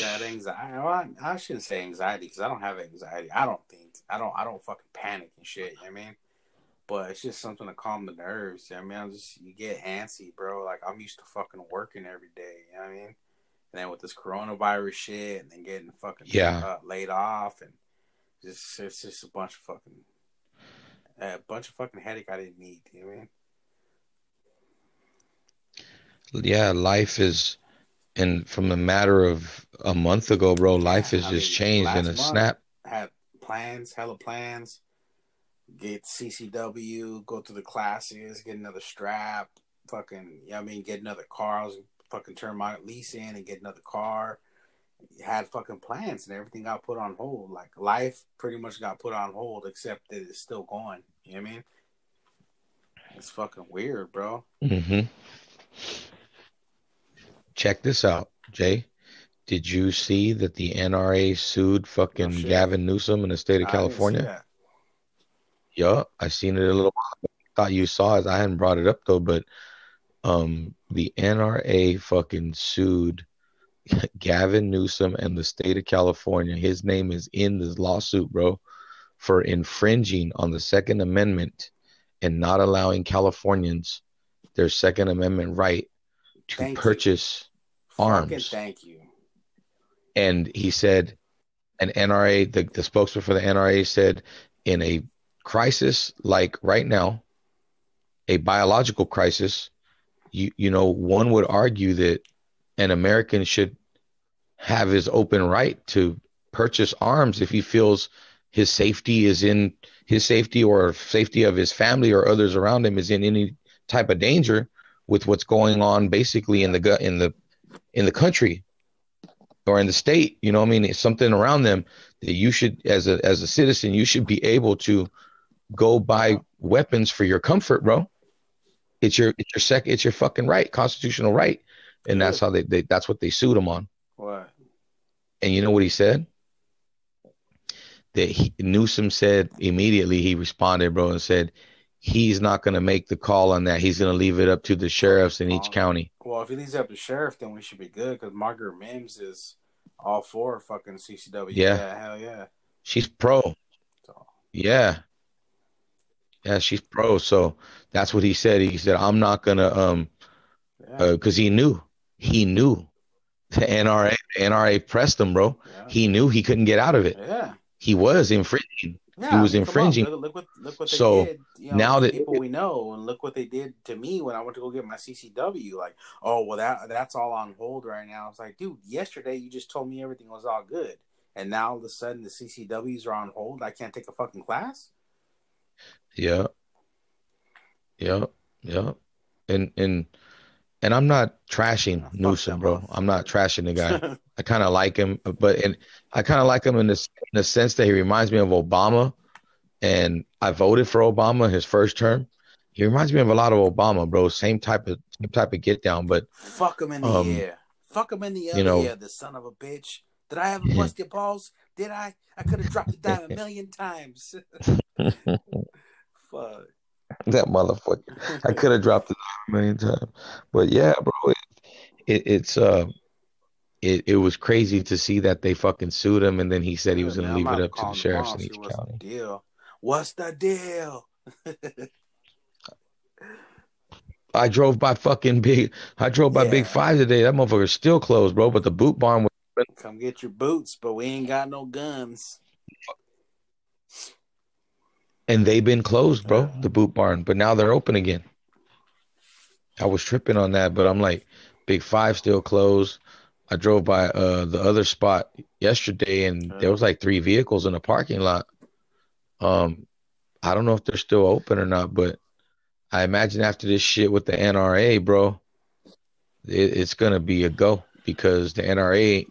A: That anxiety. Well, I, shouldn't say anxiety because I don't have anxiety. I don't think I don't. I don't fucking panic and shit. You know I mean, but it's just something to calm the nerves. You know I mean, I'm just you get antsy, bro. Like I'm used to fucking working every day. You know what I mean? And then with this coronavirus shit, and then getting fucking
B: yeah
A: uh, laid off, and just it's just a bunch of fucking a bunch of fucking headache I didn't need. You know what I mean?
B: Yeah, life is and from a matter of a month ago, bro, life has I just mean, changed in a snap.
A: Had plans, hella plans. Get CCW, go to the classes, get another strap, fucking, you know I mean, get another car. I was fucking turn my lease in and get another car. Had fucking plans and everything got put on hold. Like life pretty much got put on hold, except that it's still going. You know what I mean? It's fucking weird, bro.
B: Mm-hmm check this out, Jay. Did you see that the NRA sued fucking oh, Gavin Newsom in the state of I California? Yeah, I seen it a little while. I thought you saw it. I hadn't brought it up though, but um, the NRA fucking sued Gavin Newsom and the state of California. His name is in this lawsuit, bro, for infringing on the Second Amendment and not allowing Californians their Second Amendment right to thank purchase you. arms. Fucking
A: thank you.
B: And he said, an NRA, the, the spokesman for the NRA said, in a crisis like right now, a biological crisis, you you know, one would argue that an American should have his open right to purchase arms if he feels his safety is in his safety or safety of his family or others around him is in any type of danger with what's going on basically in the in the in the country or in the state you know i mean it's something around them that you should as a as a citizen you should be able to go buy weapons for your comfort, bro. It's your it's your sec it's your fucking right, constitutional right, and that's how they, they that's what they sued him on.
A: What?
B: And you know what he said? That he, Newsom said immediately he responded, bro, and said he's not going to make the call on that. He's going to leave it up to the sheriffs in each
A: Um,
B: county.
A: Well, if he leaves it up to sheriff, then we should be good because Margaret Mims is all for fucking CCW.
B: Yeah.
A: hell yeah.
B: She's pro.
A: So,
B: Yeah. Yeah, she's pro. So that's what he said. He said, I'm not gonna um
A: yeah,
B: uh he knew. He knew. The NRA the NRA pressed him, bro.
A: yeah.
B: He knew he couldn't get out of it.
A: yeah.
B: He was in infringing.
A: Yeah,
B: was
A: I on,
B: infringing.
A: Look, what look what they
B: So,
A: did. You know,
B: now that-
A: people we know, and look what they did to me when I went to go get my CCW. Like, oh well, that that's all on hold right now. It's like, dude, yesterday you just told me everything was all good, and now all of a sudden the CCWs are on hold. I can't take a fucking class.
B: Yeah. Yeah. Yeah. And and and I'm not trashing
A: Fuck
B: Newsom, bro. I'm not trashing the guy. I kind of like him, but and I kind of like him in this in the sense that he reminds me of Obama, and I voted for Obama his first term. He reminds me of a lot of Obama, bro. Same type of same type of get down, but
A: Fuck him in the
B: Um,
A: ear. Fuck him in the other
B: you know-
A: ear, the son of a bitch. Did I ever bust your balls? Did I? I could have dropped the dime a million times. Fuck.
B: that motherfucker. I could have dropped it a million times, but yeah, bro. It, it, it's uh, it it was crazy to see that they fucking sued him, and then he said he was gonna leave it up to the sheriffs in each
A: what's
B: county.
A: the deal? What's the deal?
B: I drove by fucking big. I drove by Big Five today. That motherfucker's still closed, bro. But the boot barn was.
A: Come get your boots, but we ain't got no guns.
B: And they've been closed, bro,
A: Yeah.
B: the boot barn, but now they're open again. I was tripping on that, but I'm like, Big Five still closed. I drove by uh the other spot yesterday and
A: Yeah.
B: there was like three vehicles in the parking lot. Um, I don't know if they're still open or not, but I imagine after this shit with the NRA, bro, it, it's gonna be a go because the NRA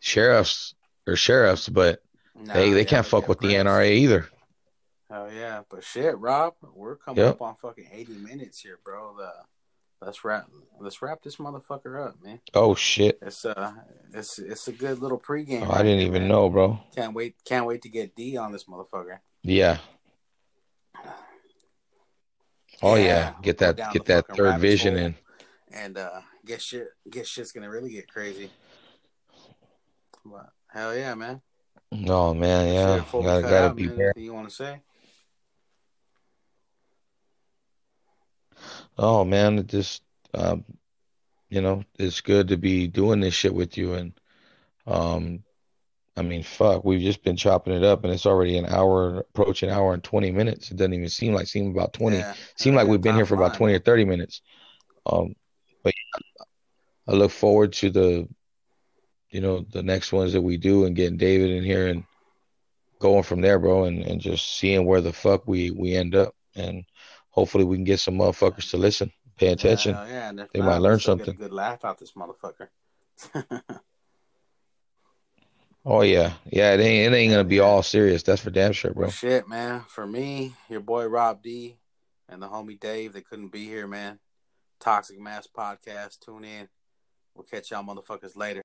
B: sheriffs are sheriffs, but
A: Nah,
B: they they
A: yeah,
B: can't fuck with the. NRA either.
A: Hell yeah, but shit, Rob, we're coming
B: Yep.
A: up on fucking eighty minutes here, bro. The, let's wrap let's wrap this motherfucker up, man.
B: Oh shit.
A: It's uh, it's it's a good little pregame.
B: Oh, I didn't even
A: man.
B: know, bro.
A: Can't wait, can't wait to get D on this motherfucker.
B: Yeah. Oh
A: Yeah,
B: yeah, get that get that third vision in.
A: and uh get shit get shit's gonna really get crazy. But hell yeah, man.
B: Oh man, yeah,
A: Shit, before we
B: gotta gotta
A: out,
B: be
A: man, anything you want to say?
B: Oh man, it just um, you know, it's good to be doing this shit with you, and um, I mean, fuck, we've just been chopping it up, and it's already an hour, approaching an hour and twenty minutes. It doesn't even seem like seem about twenty.
A: Yeah,
B: Seem like we've been here for about twenty or thirty minutes. Um, but yeah, I look forward to the, you know, the next ones that we do, and getting David in here and going from there, bro, and, and just seeing where the fuck we we end up, and hopefully we can get some motherfuckers to listen, pay attention.
A: yeah,
B: They
A: not,
B: might learn
A: still get a
B: something.
A: good laugh out this motherfucker.
B: Oh yeah, yeah. It ain't it ain't gonna be all serious. That's for damn sure, bro.
A: shit, man. For me, your boy Rob D and the homie Dave, they couldn't be here, man. Toxic Mass Podcast. Tune in. We'll catch y'all motherfuckers later.